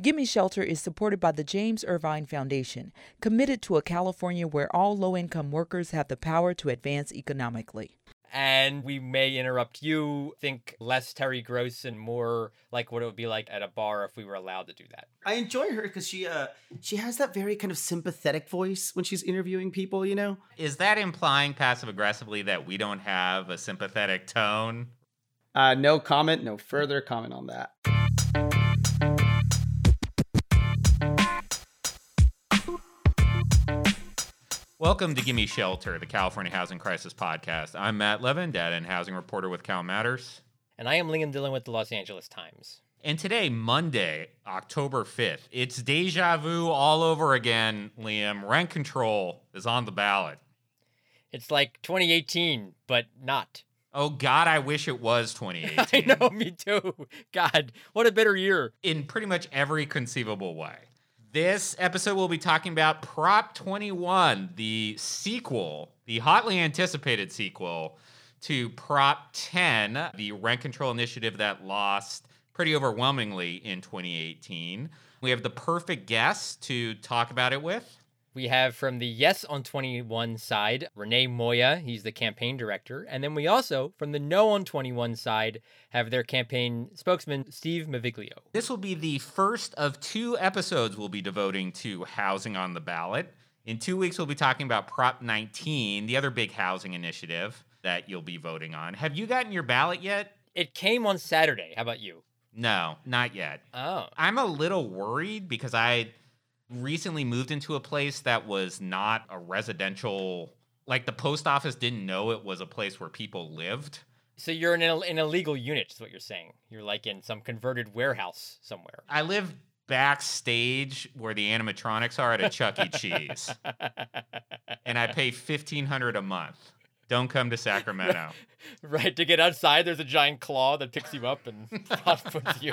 Gimme Shelter is supported by the James Irvine Foundation, committed to a California where all low income workers have the power to advance economically. And we may interrupt you, think less Terry Gross and more like what it would be like at a bar if we were allowed to do that. I enjoy her because she uh she has that very kind of sympathetic voice when she's interviewing people, you know? Is that implying passive aggressively that we don't have a sympathetic tone? Uh no comment, no further comment on that. Welcome to Gimme Shelter, the California Housing Crisis Podcast. I'm Matt Levin, data and housing reporter with Cal Matters. And I am Liam Dillon with the Los Angeles Times. And today, Monday, October 5th, it's deja vu all over again, Liam. Rent control is on the ballot. It's like 2018, but not. Oh, God, I wish it was 2018. I know, me too. God, what a better year. In pretty much every conceivable way. This episode, we'll be talking about Prop 21, the sequel, the hotly anticipated sequel to Prop 10, the rent control initiative that lost pretty overwhelmingly in 2018. We have the perfect guest to talk about it with. We have from the Yes on 21 side, René Moya. He's the campaign director. And then we also, from the No on 21 side, have their campaign spokesman, Steve Maviglio. This will be the first of two episodes we'll be devoting to housing on the ballot. In two weeks, we'll be talking about Prop 19, the other big housing initiative that you'll be voting on. Have you gotten your ballot yet? It came on Saturday. How about you? No, not yet. Oh. I'm a little worried because I recently moved into a place that was not a residential like the post office didn't know it was a place where people lived. So you're in an, an illegal unit, is what you're saying. You're like in some converted warehouse somewhere. I live backstage where the animatronics are at a Chuck E. Cheese, and I pay fifteen hundred a month. Don't come to Sacramento. right to get outside, there's a giant claw that picks you up and puts you.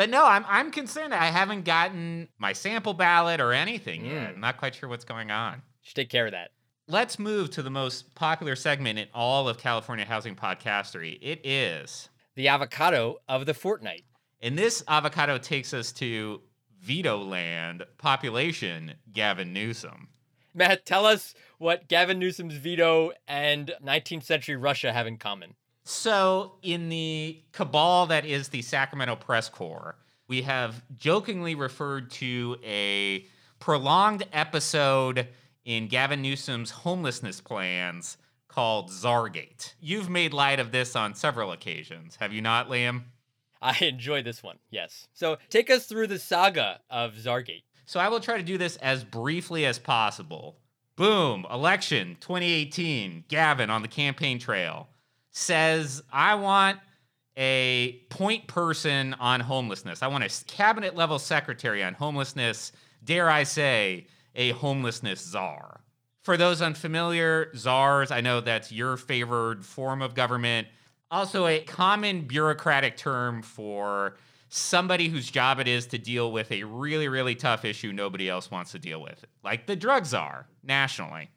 But no, I'm I'm concerned. I haven't gotten my sample ballot or anything yet. Mm. I'm not quite sure what's going on. Should take care of that. Let's move to the most popular segment in all of California housing podcastery. It is. The avocado of the fortnight. And this avocado takes us to veto land population Gavin Newsom. Matt, tell us what Gavin Newsom's veto and 19th century Russia have in common. So, in the cabal that is the Sacramento Press Corps, we have jokingly referred to a prolonged episode in Gavin Newsom's homelessness plans called Czargate. You've made light of this on several occasions, have you not, Liam? I enjoy this one, yes. So take us through the saga of Czargate. So I will try to do this as briefly as possible. Boom, election 2018, Gavin on the campaign trail says, I want a point person on homelessness. I want a cabinet level secretary on homelessness. Dare I say, a homelessness czar. For those unfamiliar, czars, I know that's your favored form of government. Also, a common bureaucratic term for somebody whose job it is to deal with a really, really tough issue nobody else wants to deal with, like the drug czar nationally.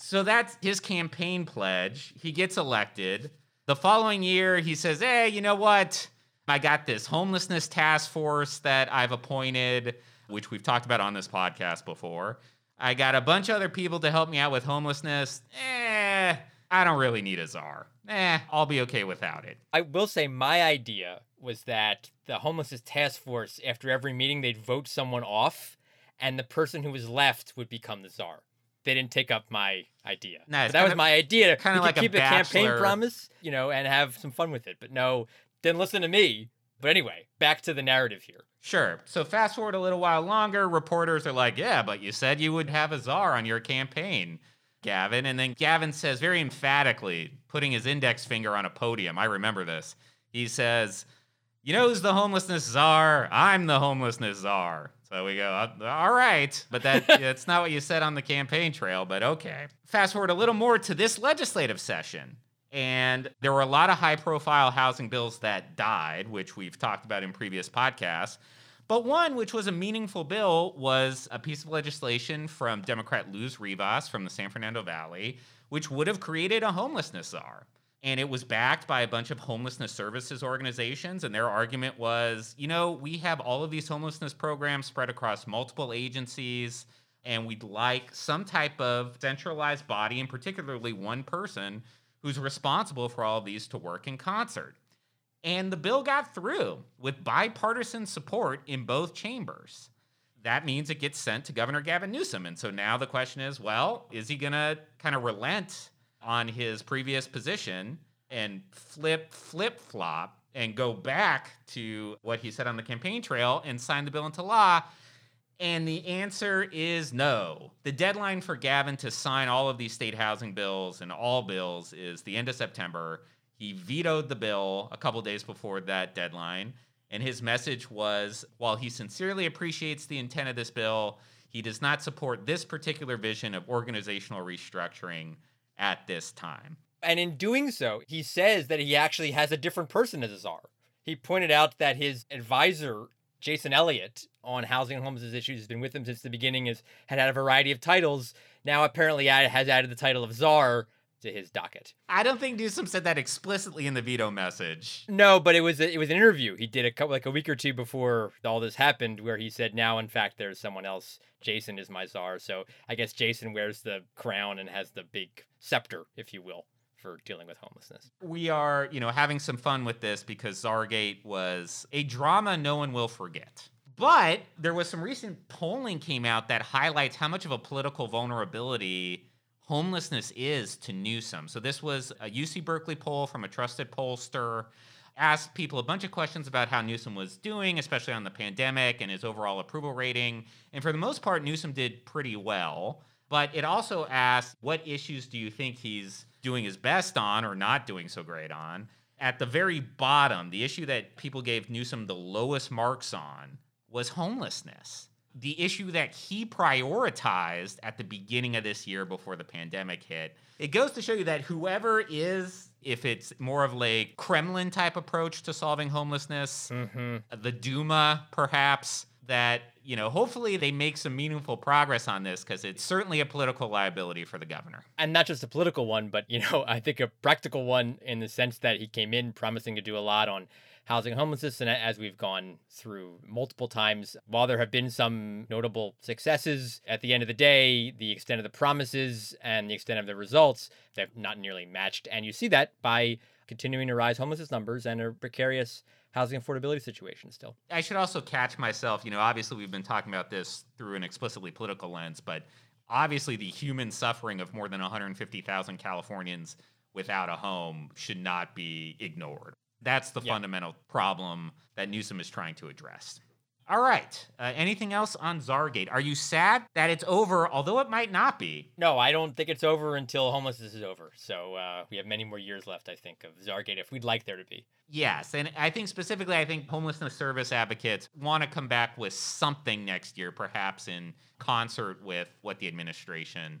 So that's his campaign pledge. He gets elected. The following year, he says, Hey, you know what? I got this homelessness task force that I've appointed, which we've talked about on this podcast before. I got a bunch of other people to help me out with homelessness. Eh, I don't really need a czar. Eh, I'll be okay without it. I will say my idea was that the homelessness task force, after every meeting, they'd vote someone off, and the person who was left would become the czar. They didn't take up my idea. No, that kind was of- my idea. To kinda like keep a campaign promise, you know, and have some fun with it. But no, didn't listen to me. But anyway, back to the narrative here. Sure. So fast forward a little while longer, reporters are like, "Yeah, but you said you would have a czar on your campaign, Gavin." And then Gavin says very emphatically, putting his index finger on a podium. I remember this. He says, "You know who's the homelessness czar? I'm the homelessness czar." So we go, "Uh, "All right," but that that's not what you said on the campaign trail, but okay. Fast forward a little more to this legislative session. And there were a lot of high profile housing bills that died, which we've talked about in previous podcasts. But one, which was a meaningful bill, was a piece of legislation from Democrat Luz Rivas from the San Fernando Valley, which would have created a homelessness czar. And it was backed by a bunch of homelessness services organizations. And their argument was you know, we have all of these homelessness programs spread across multiple agencies, and we'd like some type of centralized body, and particularly one person who's responsible for all these to work in concert. And the bill got through with bipartisan support in both chambers. That means it gets sent to Governor Gavin Newsom. And so now the question is well, is he going to kind of relent on his previous position and flip, flip flop and go back to what he said on the campaign trail and sign the bill into law? And the answer is no. The deadline for Gavin to sign all of these state housing bills and all bills is the end of September. He vetoed the bill a couple days before that deadline. And his message was while he sincerely appreciates the intent of this bill, he does not support this particular vision of organizational restructuring at this time. And in doing so, he says that he actually has a different person as a czar. He pointed out that his advisor, Jason Elliott, on housing and homelessness issues, has been with him since the beginning, has had had a variety of titles. Now apparently has added the title of czar to his docket. I don't think Newsom said that explicitly in the veto message. No, but it was a, it was an interview he did a couple like a week or two before all this happened, where he said, "Now, in fact, there's someone else. Jason is my czar." So I guess Jason wears the crown and has the big scepter, if you will, for dealing with homelessness. We are, you know, having some fun with this because Czargate was a drama no one will forget. But there was some recent polling came out that highlights how much of a political vulnerability homelessness is to Newsom. So this was a UC Berkeley poll from a trusted pollster. Asked people a bunch of questions about how Newsom was doing, especially on the pandemic and his overall approval rating. And for the most part, Newsom did pretty well. But it also asked, what issues do you think he's doing his best on or not doing so great on? At the very bottom, the issue that people gave Newsom the lowest marks on was homelessness the issue that he prioritized at the beginning of this year before the pandemic hit. It goes to show you that whoever is, if it's more of a Kremlin type approach to solving homelessness, mm-hmm. the Duma perhaps, that, you know, hopefully they make some meaningful progress on this because it's certainly a political liability for the governor. And not just a political one, but, you know, I think a practical one in the sense that he came in promising to do a lot on housing homelessness. And as we've gone through multiple times, while there have been some notable successes, at the end of the day, the extent of the promises and the extent of the results, they've not nearly matched. And you see that by continuing to rise homelessness numbers and a precarious housing affordability situation still. I should also catch myself, you know, obviously we've been talking about this through an explicitly political lens, but obviously the human suffering of more than 150,000 Californians without a home should not be ignored. That's the fundamental problem that Newsom is trying to address. All right. Uh, anything else on Czargate? Are you sad that it's over, although it might not be? No, I don't think it's over until homelessness is over. So uh, we have many more years left, I think, of Czargate if we'd like there to be. Yes. And I think specifically, I think homelessness service advocates want to come back with something next year, perhaps in concert with what the administration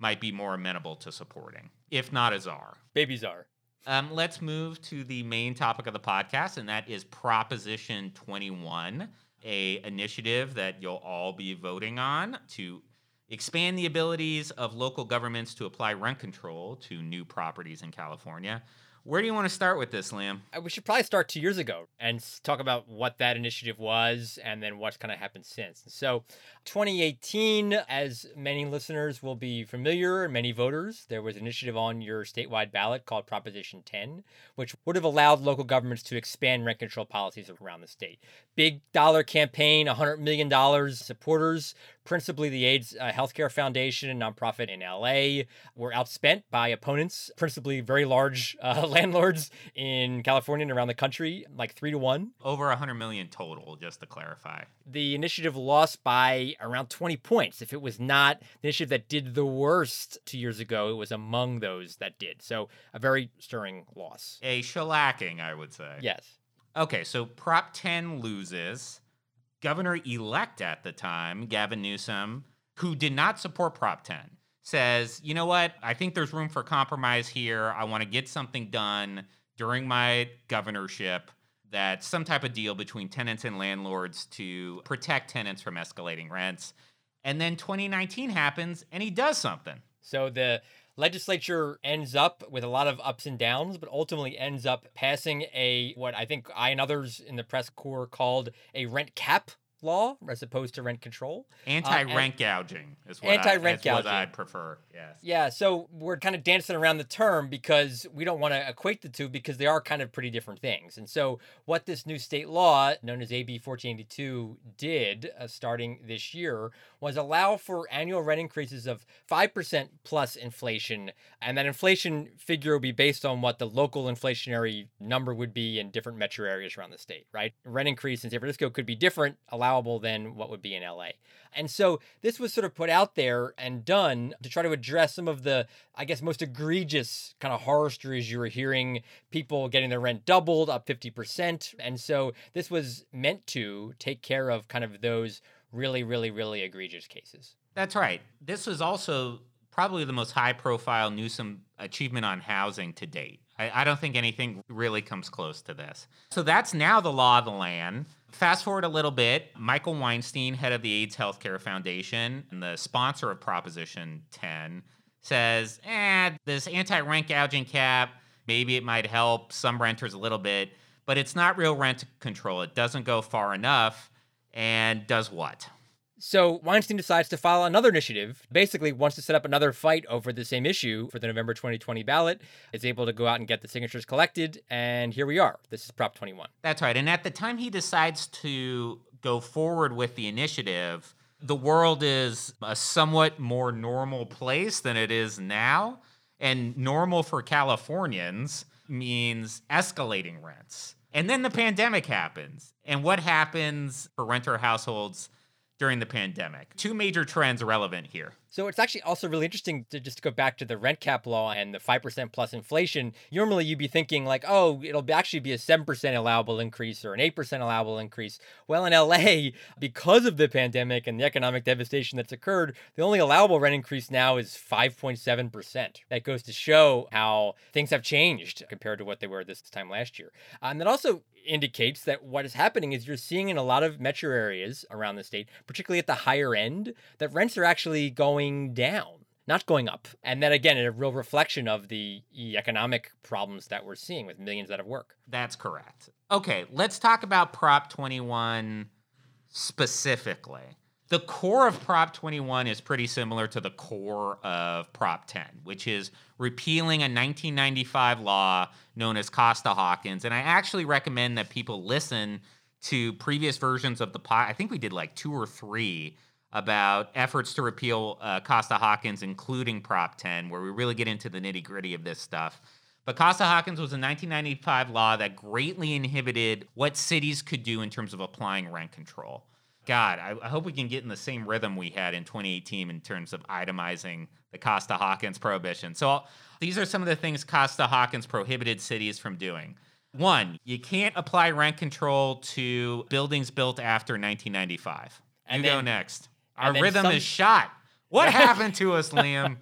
might be more amenable to supporting, if not a czar. Baby czar. Um, let's move to the main topic of the podcast, and that is Proposition 21, a initiative that you'll all be voting on to expand the abilities of local governments to apply rent control to new properties in California. Where do you want to start with this, Liam? Uh, we should probably start two years ago and talk about what that initiative was and then what's kind of happened since. So, 2018, as many listeners will be familiar and many voters, there was an initiative on your statewide ballot called Proposition 10, which would have allowed local governments to expand rent control policies around the state. Big dollar campaign, $100 million supporters principally the AIDS uh, Healthcare Foundation, a nonprofit in LA, were outspent by opponents, principally very large uh, landlords in California and around the country, like three to one. Over 100 million total, just to clarify. The initiative lost by around 20 points. If it was not the initiative that did the worst two years ago, it was among those that did. So a very stirring loss. A shellacking, I would say. Yes. Okay, so Prop 10 loses governor elect at the time, Gavin Newsom, who did not support Prop 10, says, you know what? I think there's room for compromise here. I want to get something done during my governorship that's some type of deal between tenants and landlords to protect tenants from escalating rents. And then 2019 happens and he does something. So the legislature ends up with a lot of ups and downs, but ultimately ends up passing a what I think I and others in the press corps called a rent cap law as opposed to rent control. Anti-rent gouging is what Anti-rent I, what gouging. I'd prefer. Yes. Yeah, so we're kind of dancing around the term because we don't want to equate the two because they are kind of pretty different things. And so, what this new state law, known as AB 1482, did uh, starting this year was allow for annual rent increases of 5% plus inflation. And that inflation figure will be based on what the local inflationary number would be in different metro areas around the state, right? Rent increase in San Francisco could be different, allowable than what would be in LA. And so this was sort of put out there and done to try to address some of the, I guess, most egregious kind of horror stories you were hearing people getting their rent doubled, up 50%. And so this was meant to take care of kind of those really, really, really egregious cases. That's right. This was also probably the most high-profile Newsom achievement on housing to date. I, I don't think anything really comes close to this. So that's now the law of the land. Fast forward a little bit, Michael Weinstein, head of the AIDS Healthcare Foundation and the sponsor of Proposition 10, says, eh, this anti rent gouging cap, maybe it might help some renters a little bit, but it's not real rent control. It doesn't go far enough. And does what? So Weinstein decides to file another initiative, basically wants to set up another fight over the same issue for the November 2020 ballot, is able to go out and get the signatures collected, and here we are. This is Prop 21. That's right. And at the time he decides to go forward with the initiative, the world is a somewhat more normal place than it is now. And normal for Californians means escalating rents. And then the pandemic happens. And what happens for renter households during the pandemic? Two major trends relevant here. So it's actually also really interesting to just go back to the rent cap law and the 5% plus inflation. Normally you'd be thinking like, oh, it'll actually be a 7% allowable increase or an 8% allowable increase. Well, in LA, because of the pandemic and the economic devastation that's occurred, the only allowable rent increase now is 5.7%. That goes to show how things have changed compared to what they were this time last year. And that also indicates that what is happening is you're seeing in a lot of metro areas around the state, particularly at the higher end, that rents are actually going down, not going up. And then again, a real reflection of the economic problems that we're seeing with millions out of work. That's correct. Okay, let's talk about Prop 21 specifically. The core of Prop 21 is pretty similar to the core of Prop 10, which is repealing a 1995 law known as Costa Hawkins. And I actually recommend that people listen to previous versions of the pod. I think we did like two or three about efforts to repeal uh, Costa Hawkins, including Prop 10, where we really get into the nitty gritty of this stuff. But Costa Hawkins was a 1995 law that greatly inhibited what cities could do in terms of applying rent control. God, I, I, hope we can get in the same rhythm we had in 2018 in terms of itemizing the Costa Hawkins prohibition. So these are some of the things Costa Hawkins prohibited cities from doing. One, you can't apply rent control to buildings built after 1995. And you then- go next. Our rhythm some- is shot. What happened to us, Liam?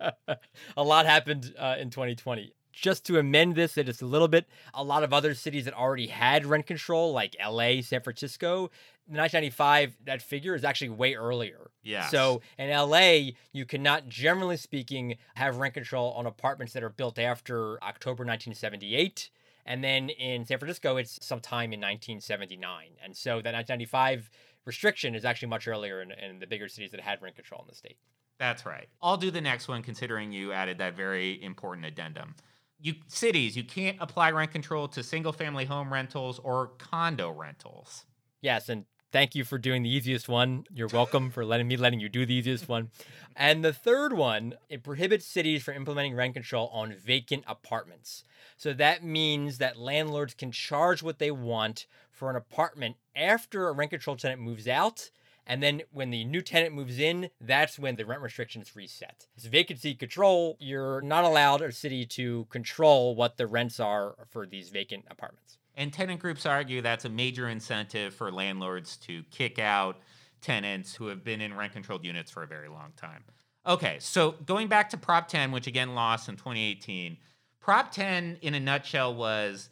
a lot happened uh, in 2020. Just to amend this, it is a little bit. A lot of other cities that already had rent control, like LA, San Francisco, in 1995, that figure is actually way earlier. Yeah. So in LA, you cannot, generally speaking, have rent control on apartments that are built after October 1978. And then in San Francisco, it's sometime in 1979. And so that 1995 restriction is actually much earlier in, in the bigger cities that had rent control in the state. That's right. I'll do the next one considering you added that very important addendum. You cities, you can't apply rent control to single family home rentals or condo rentals. Yes, and thank you for doing the easiest one. You're welcome for letting me letting you do the easiest one. And the third one, it prohibits cities from implementing rent control on vacant apartments. So that means that landlords can charge what they want for an apartment after a rent control tenant moves out. And then when the new tenant moves in, that's when the rent restrictions reset. It's vacancy control. You're not allowed a city to control what the rents are for these vacant apartments. And tenant groups argue that's a major incentive for landlords to kick out tenants who have been in rent controlled units for a very long time. Okay, so going back to Prop 10, which again lost in 2018, Prop 10 in a nutshell was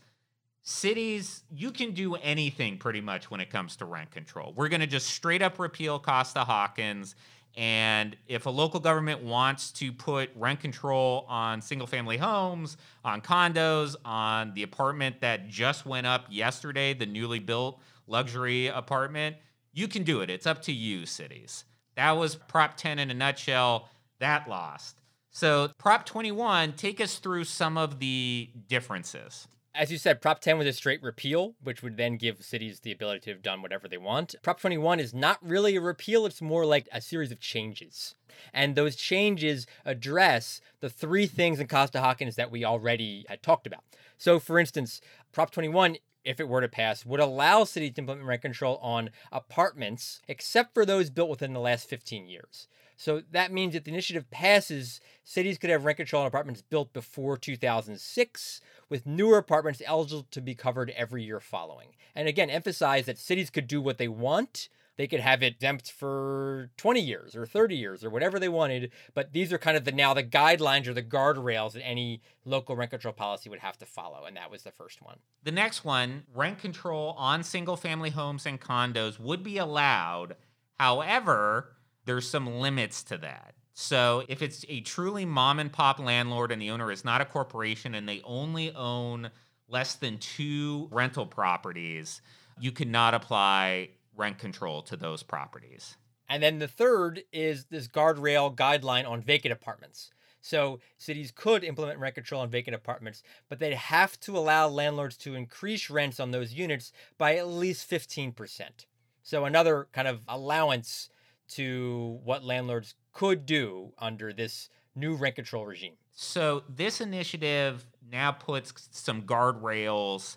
cities, you can do anything pretty much when it comes to rent control. We're going to just straight up repeal Costa Hawkins And if a local government wants to put rent control on single family homes, on condos, on the apartment that just went up yesterday, the newly built luxury apartment, you can do it. It's up to you, cities. That was Prop 10 in a nutshell. That lost. So, Prop 21, take us through some of the differences. As you said, Prop 10 was a straight repeal, which would then give cities the ability to have done whatever they want. Prop 21 is not really a repeal, it's more like a series of changes. And those changes address the three things in Costa-Hawkins that we already had talked about. So, for instance, Prop 21 if it were to pass, would allow cities to implement rent control on apartments, except for those built within the last 15 years. So that means if the initiative passes, cities could have rent control on apartments built before 2006, with newer apartments eligible to be covered every year following. And again, emphasize that cities could do what they want they could have it exempt for 20 years or 30 years or whatever they wanted. But these are kind of the now the guidelines or the guardrails that any local rent control policy would have to follow. And that was the first one. The next one rent control on single family homes and condos would be allowed. However, there's some limits to that. So if it's a truly mom and pop landlord and the owner is not a corporation and they only own less than two rental properties, you cannot apply rent control to those properties. And then the third is this guardrail guideline on vacant apartments. So cities could implement rent control on vacant apartments, but they'd have to allow landlords to increase rents on those units by at least 15%. So another kind of allowance to what landlords could do under this new rent control regime. So this initiative now puts some guardrails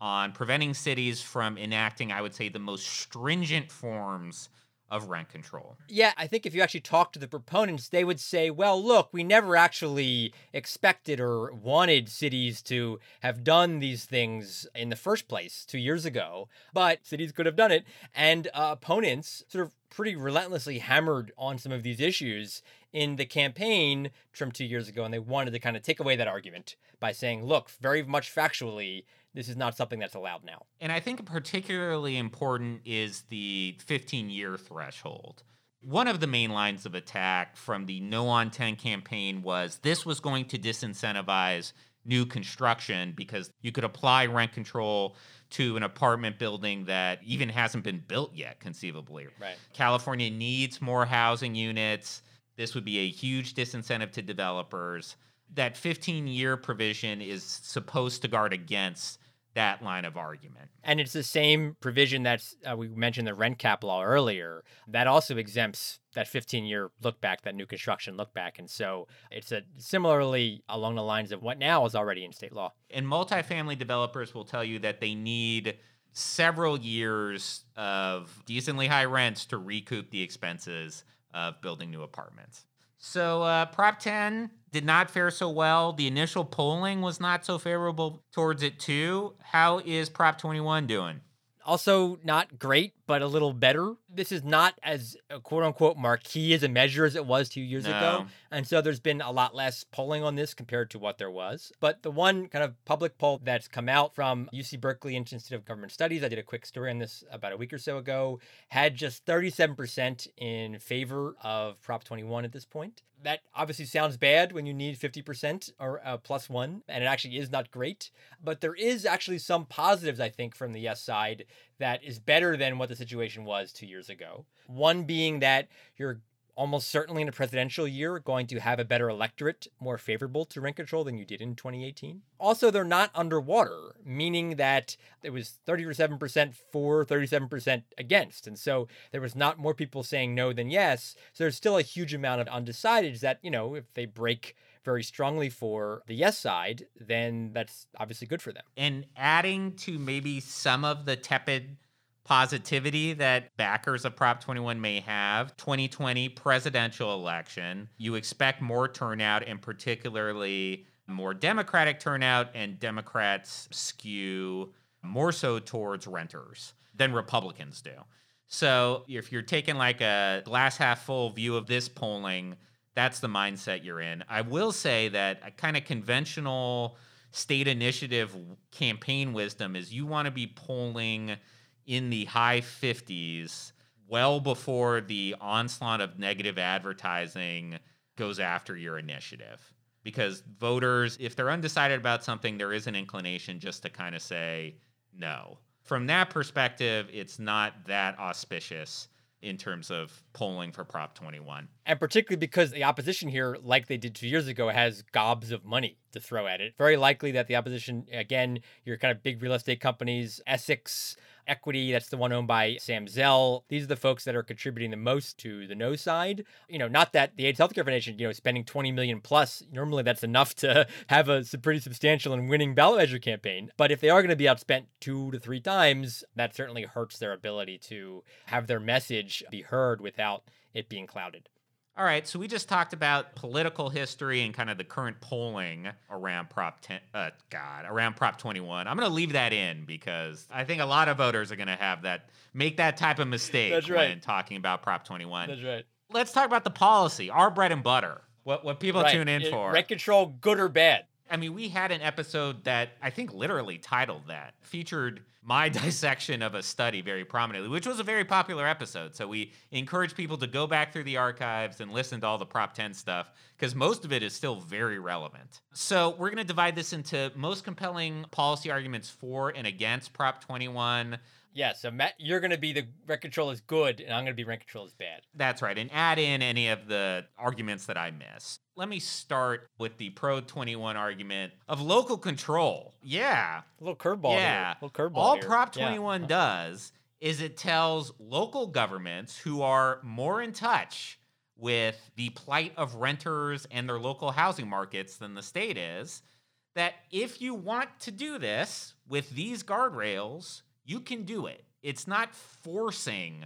on preventing cities from enacting, I would say, the most stringent forms of rent control. Yeah, I think if you actually talk to the proponents, they would say, well, look, we never actually expected or wanted cities to have done these things in the first place two years ago, but cities could have done it. And uh, opponents sort of pretty relentlessly hammered on some of these issues in the campaign from two years ago. And they wanted to kind of take away that argument by saying, look, very much factually, this is not something that's allowed now. And I think particularly important is the 15 year threshold. One of the main lines of attack from the No on 10 campaign was this was going to disincentivize new construction because you could apply rent control to an apartment building that even hasn't been built yet, conceivably. Right. California needs more housing units. This would be a huge disincentive to developers. That 15 year provision is supposed to guard against that line of argument. And it's the same provision that's uh, we mentioned the rent cap law earlier that also exempts that 15 year look back, that new construction look back. And so it's a similarly along the lines of what now is already in state law. And multifamily developers will tell you that they need several years of decently high rents to recoup the expenses of building new apartments. So uh, Prop 10 did not fare so well. The initial polling was not so favorable towards it too. How is Prop 21 doing? Also, not great, but a little better. This is not as uh, quote unquote marquee as a measure as it was two years No. ago. And so there's been a lot less polling on this compared to what there was. But the one kind of public poll that's come out from UC Berkeley Institute of Government Studies, I did a quick story on this about a week or so ago, had just 37% in favor of Prop 21 at this point. That obviously sounds bad when you need 50% or uh, plus one, and it actually is not great. But there is actually some positives, I think, from the yes side that is better than what the situation was two years ago. One being that you're almost certainly in a presidential year going to have a better electorate more favorable to rent control than you did in 2018. Also, they're not underwater, meaning that it was 37% for, 37% against. And so there was not more people saying no than yes. So there's still a huge amount of undecideds that, you know, if they break very strongly for the yes side, then that's obviously good for them. And adding to maybe some of the tepid positivity that backers of Prop 21 may have, 2020 presidential election, you expect more turnout and particularly more Democratic turnout, and Democrats skew more so towards renters than Republicans do. So if you're taking like a glass half full view of this polling, that's the mindset you're in. I will say that a kind of conventional state initiative campaign wisdom is you want to be polling in the high 50s well before the onslaught of negative advertising goes after your initiative. Because voters, if they're undecided about something, there is an inclination just to kind of say no. From that perspective, it's not that auspicious in terms of polling for Prop 21. And particularly because the opposition here, like they did two years ago, has gobs of money to throw at it. Very likely that the opposition, again, your kind of big real estate companies, Essex, Equity, that's the one owned by Sam Zell. These are the folks that are contributing the most to the no side. You know, not that the AIDS Healthcare Foundation, you know, spending 20 million plus, normally that's enough to have a pretty substantial and winning ballot measure campaign. But if they are going to be outspent two to three times, that certainly hurts their ability to have their message be heard without it being clouded. All right, so we just talked about political history and kind of the current polling around Prop 10. Uh, God, around Prop 21. I'm going to leave that in because I think a lot of voters are going to have that make that type of mistake That's right. when talking about Prop 21. That's right. Let's talk about the policy, our bread and butter. What what people Right. tune in It- for. Rent control, good or bad? I mean, we had an episode that I think literally titled that, featured my dissection of a study very prominently, which was a very popular episode. So we encourage people to go back through the archives and listen to all the Prop 10 stuff because most of it is still very relevant. So we're going to divide this into most compelling policy arguments for and against Prop 21. Yeah, so Matt, you're going to be the rent control is good, and I'm going to be rent control is bad. That's right. And add in any of the arguments that I miss. Let me start with the pro 21 argument of local control. Yeah. A little curveball yeah. here. A little curveball All here. Prop Yeah. 21 uh-huh. does is it tells local governments who are more in touch with the plight of renters and their local housing markets than the state is that if you want to do this with these guardrails, you can do it. It's not forcing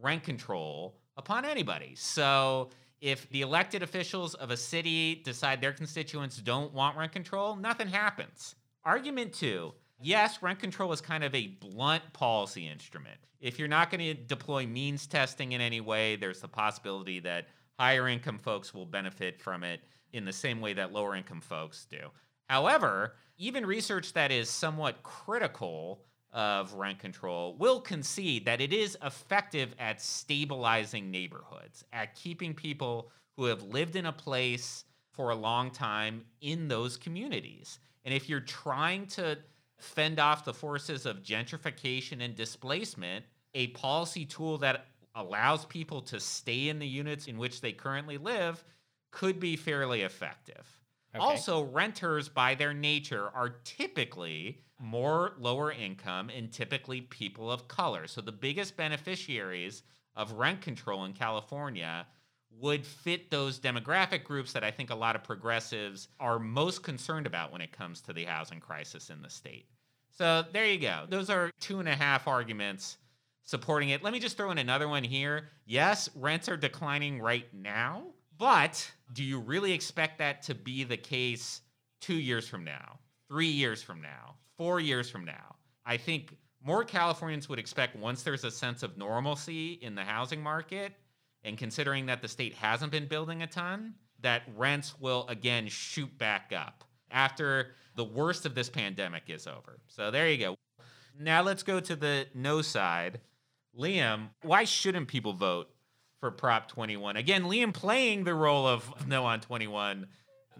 rent control upon anybody. So if the elected officials of a city decide their constituents don't want rent control, nothing happens. Argument two yes, rent control is kind of a blunt policy instrument. If you're not going to deploy means testing in any way, there's the possibility that higher income folks will benefit from it in the same way that lower income folks do. However, even research that is somewhat critical of rent control will concede that it is effective at stabilizing neighborhoods, at keeping people who have lived in a place for a long time in those communities. And if you're trying to fend off the forces of gentrification and displacement, a policy tool that allows people to stay in the units in which they currently live could be fairly effective. Okay. Also, renters by their nature are typically more lower income and typically people of color. So the biggest beneficiaries of rent control in California would fit those demographic groups that I think a lot of progressives are most concerned about when it comes to the housing crisis in the state. So there you go. Those are two and a half arguments supporting it. Let me just throw in another one here. Yes, rents are declining right now, but do you really expect that to be the case two years from now, three years from now, four years from now? I think more Californians would expect once there's a sense of normalcy in the housing market, and considering that the state hasn't been building a ton, that rents will again shoot back up after the worst of this pandemic is over. So there you go. Now let's go to the no side. Liam, why shouldn't people vote for Prop 21? Again, Liam playing the role of no on 21.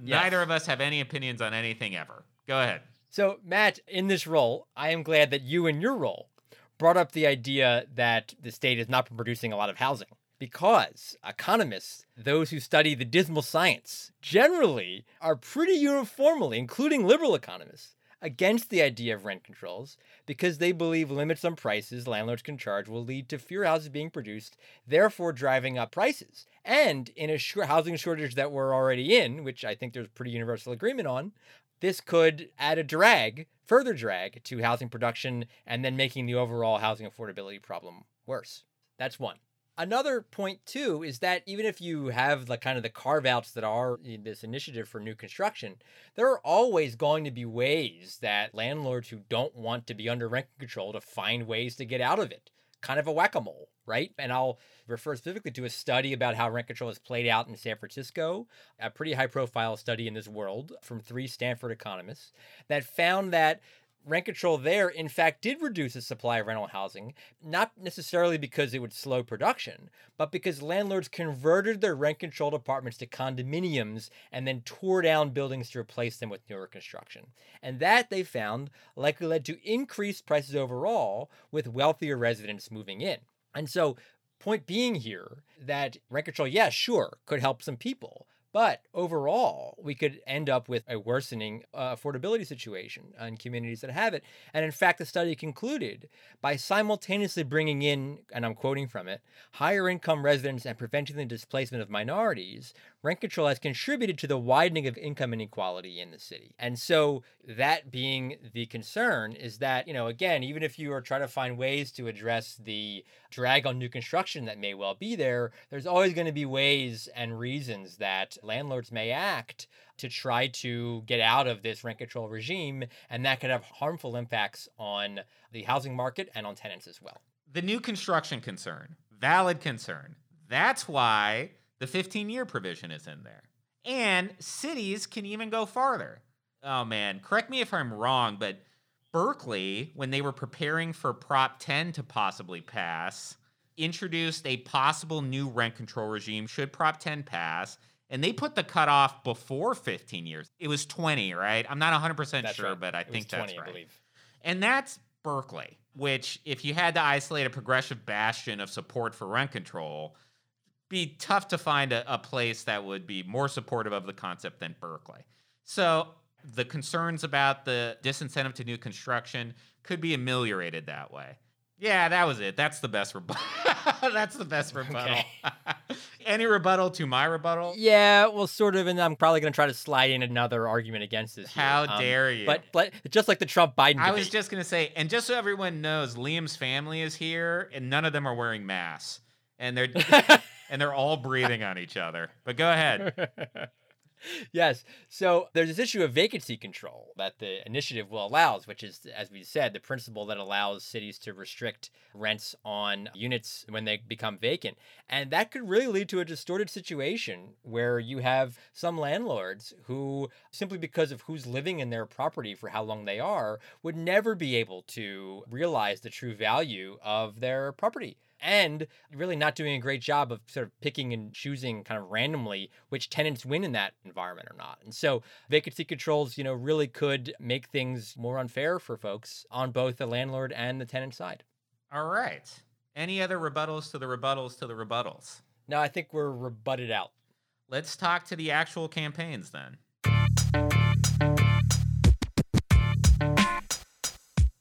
Yes. Neither of us have any opinions on anything ever. Go ahead. So, Matt, in this role, I am glad that you, in your role, brought up the idea that the state has not been producing a lot of housing because economists, those who study the dismal science, generally are pretty uniformly, including liberal economists, against the idea of rent controls because they believe limits on prices landlords can charge will lead to fewer houses being produced, therefore driving up prices. And in a housing shortage that we're already in, which I think there's pretty universal agreement on, this could add a drag, further drag to housing production and then making the overall housing affordability problem worse. That's one. Another point too is that even if you have the kind of the carve outs that are in this initiative for new construction, there are always going to be ways that landlords who don't want to be under rent control to find ways to get out of it. Kind of a whack-a-mole, right? And I'll refer specifically to a study about how rent control has played out in San Francisco, a pretty high profile study in this world from three Stanford economists that found that rent control there, in fact, did reduce the supply of rental housing, not necessarily because it would slow production, but because landlords converted their rent controlled apartments to condominiums and then tore down buildings to replace them with newer construction. And that, they found, likely led to increased prices overall, with wealthier residents moving in. And so, point being here that rent control, yeah, sure, could help some people. But overall, we could end up with a worsening uh, affordability situation in communities that have it. And in fact, the study concluded by simultaneously bringing in, and I'm quoting from it, higher income residents and preventing the displacement of minorities, rent control has contributed to the widening of income inequality in the city. And so, that being the concern is that, you know, again, even if you are trying to find ways to address the drag on new construction that may well be there, there's always going to be ways and reasons that landlords may act to try to get out of this rent control regime. And that could have harmful impacts on the housing market and on tenants as well. The new construction concern, valid concern. That's why the 15 year provision is in there. And cities can even go farther. Oh man, correct me if I'm wrong, but Berkeley, when they were preparing for Prop 10 to possibly pass, introduced a possible new rent control regime should Prop 10 pass. And they put the cutoff before 15 years. It was 20, right? I'm not 100% That's sure, right. but I It think 20, that's I right. believe. And that's Berkeley, which, if you had to isolate a progressive bastion of support for rent control, be tough to find a, a place that would be more supportive of the concept than Berkeley. So the concerns about the disincentive to new construction could be ameliorated that way. Yeah, that was it. That's the best rebuttal. That's the best rebuttal. Any rebuttal to my rebuttal? Yeah, well, sort of, and I'm probably going to try to slide in another argument against this. How Um, dare you? But, but just like the Trump Biden I was just gonna say, and just so everyone knows, Liam's family is here, and none of them are wearing masks, and they're and they're all breathing on each other. But go ahead. yes. So there's this issue of vacancy control that the initiative will allows, which is, as we said, the principle that allows cities to restrict rents on units when they become vacant. And that could really lead to a distorted situation where you have some landlords who, simply because of who's living in their property for how long they are, would never be able to realize the true value of their property and really not doing a great job of sort of picking and choosing kind of randomly which tenants win in that environment or not. And so vacancy controls, you know, really could make things more unfair for folks on both the landlord and the tenant side. All right. Any other rebuttals to the rebuttals to the rebuttals? No, I think we're rebutted out. Let's talk to the actual campaigns then.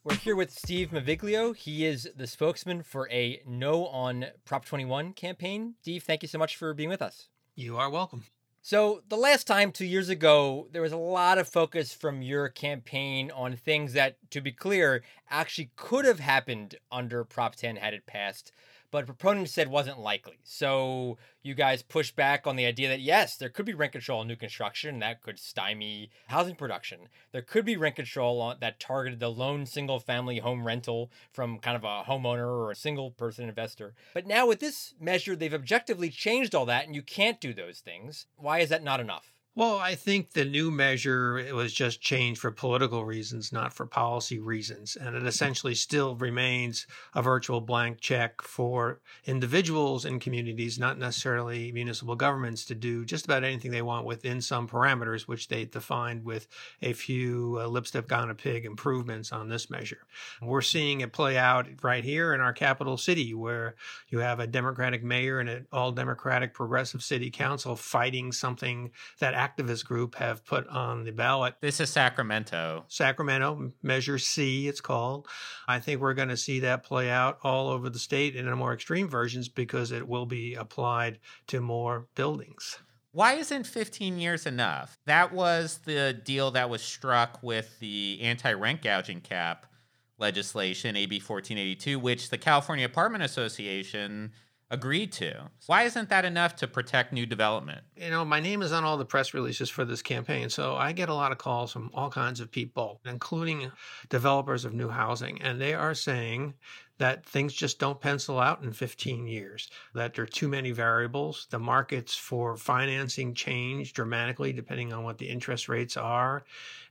We're here with Steve Maviglio. He is the spokesman for a No on Prop 21 campaign. Steve, thank you so much for being with us. You are welcome. So, the last time, two years ago, there was a lot of focus from your campaign on things that, to be clear, actually could have happened under Prop 10 had it passed, but proponents said wasn't likely. So, you guys pushed back on the idea that yes, there could be rent control on new construction that could stymie housing production. There could be rent control on, that targeted the lone single family home rental from kind of a homeowner or a single person investor. But now with this measure, they've objectively changed all that and you can't do those things. Why is that not enough? Well, I think the new measure it was just changed for political reasons, not for policy reasons. And it essentially still remains a virtual blank check for individuals and communities, not necessarily municipal governments, to do just about anything they want within some parameters, which they defined with a few uh, lipstick on a pig improvements on this measure. We're seeing it play out right here in our capital city, where you have a Democratic mayor and an all Democratic progressive city council fighting something that activist group have put on the ballot. This is Sacramento. Sacramento, Measure C, it's called. I think we're going to see that play out all over the state in a more extreme versions because it will be applied to more buildings. Why isn't 15 years enough? That was the deal that was struck with the anti rent gouging cap legislation, AB 1482, which the California Apartment Association agreed to. Why isn't that enough to protect new development? You know, my name is on all the press releases for this campaign, so I get a lot of calls from all kinds of people, including developers of new housing, and they are saying that things just don't pencil out in 15 years, that there are too many variables. The markets for financing change dramatically depending on what the interest rates are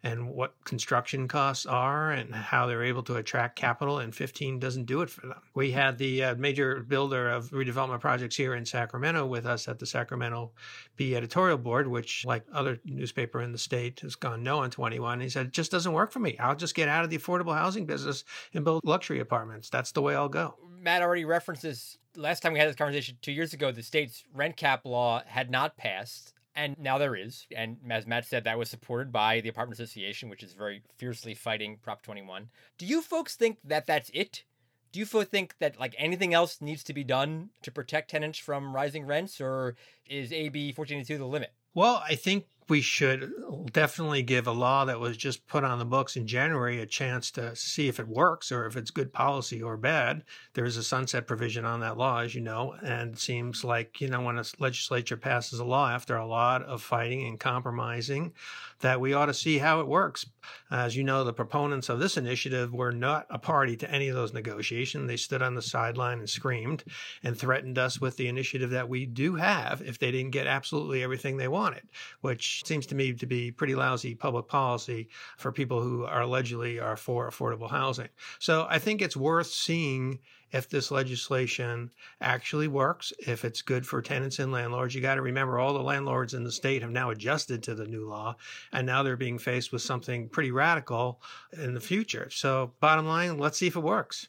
and what construction costs are and how they're able to attract capital. And 15 doesn't do it for them. We had the uh, major builder of redevelopment projects here in Sacramento with us at the Sacramento Bee editorial board, which, like other newspaper in the state, has gone no on 21. He said, it just doesn't work for me. I'll just get out of the affordable housing business and build luxury apartments. That's the way I'll go. Matt already references last time we had this conversation two years ago, the state's rent cap law had not passed. And now there is. And as Matt said, that was supported by the Apartment Association, which is very fiercely fighting Prop 21. Do you folks think that that's it? Do you folks think that like anything else needs to be done to protect tenants from rising rents, or is AB 1482 the limit? Well, I think we should definitely give a law that was just put on the books in January a chance to see if it works or if it's good policy or bad. There's a sunset provision on that law, as you know, and it seems like, you know, when a legislature passes a law after a lot of fighting and compromising, that we ought to see how it works. As you know, the proponents of this initiative were not a party to any of those negotiations. They stood on the sideline and screamed and threatened us with the initiative that we do have if they didn't get absolutely everything they wanted, which seems to me to be pretty lousy public policy for people who are allegedly are for affordable housing. So I think it's worth seeing if this legislation actually works, if it's good for tenants and landlords. You got to remember all the landlords in the state have now adjusted to the new law, and now they're being faced with something pretty radical in the future. So, bottom line, let's see if it works.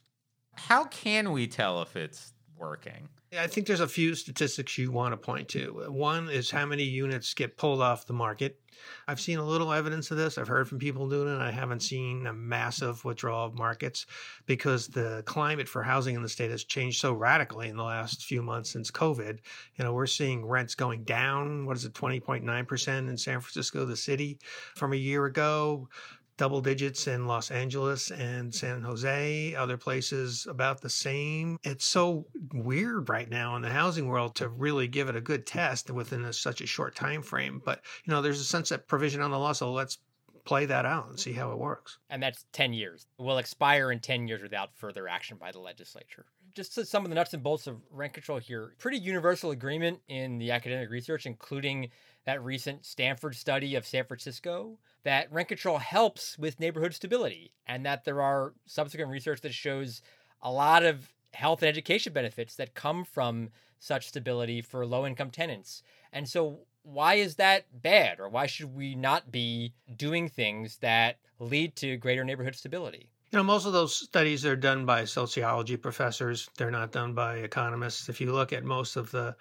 How can we tell if it's working? I think there's a few statistics you want to point to. One is how many units get pulled off the market. I've seen a little evidence of this. I've heard from people doing it. I haven't seen a massive withdrawal of markets because the climate for housing in the state has changed so radically in the last few months since COVID. You know, we're seeing rents going down. What is it, 20.9% in San Francisco, the city, from a year ago double digits in Los Angeles and San Jose, other places about the same. It's so weird right now in the housing world to really give it a good test within a, such a short time frame. But you know, there's a sunset provision on the law, so let's play that out and see how it works. And that's 10 years. Will expire in 10 years without further action by the legislature. Just to some of the nuts and bolts of rent control here, pretty universal agreement in the academic research, including that recent Stanford study of San Francisco, that rent control helps with neighborhood stability, and that there are subsequent research that shows a lot of health and education benefits that come from such stability for low income tenants. And so, why is that bad, or why should we not be doing things that lead to greater neighborhood stability? You know, most of those studies are done by sociology professors. They're not done by economists. If you look at most of the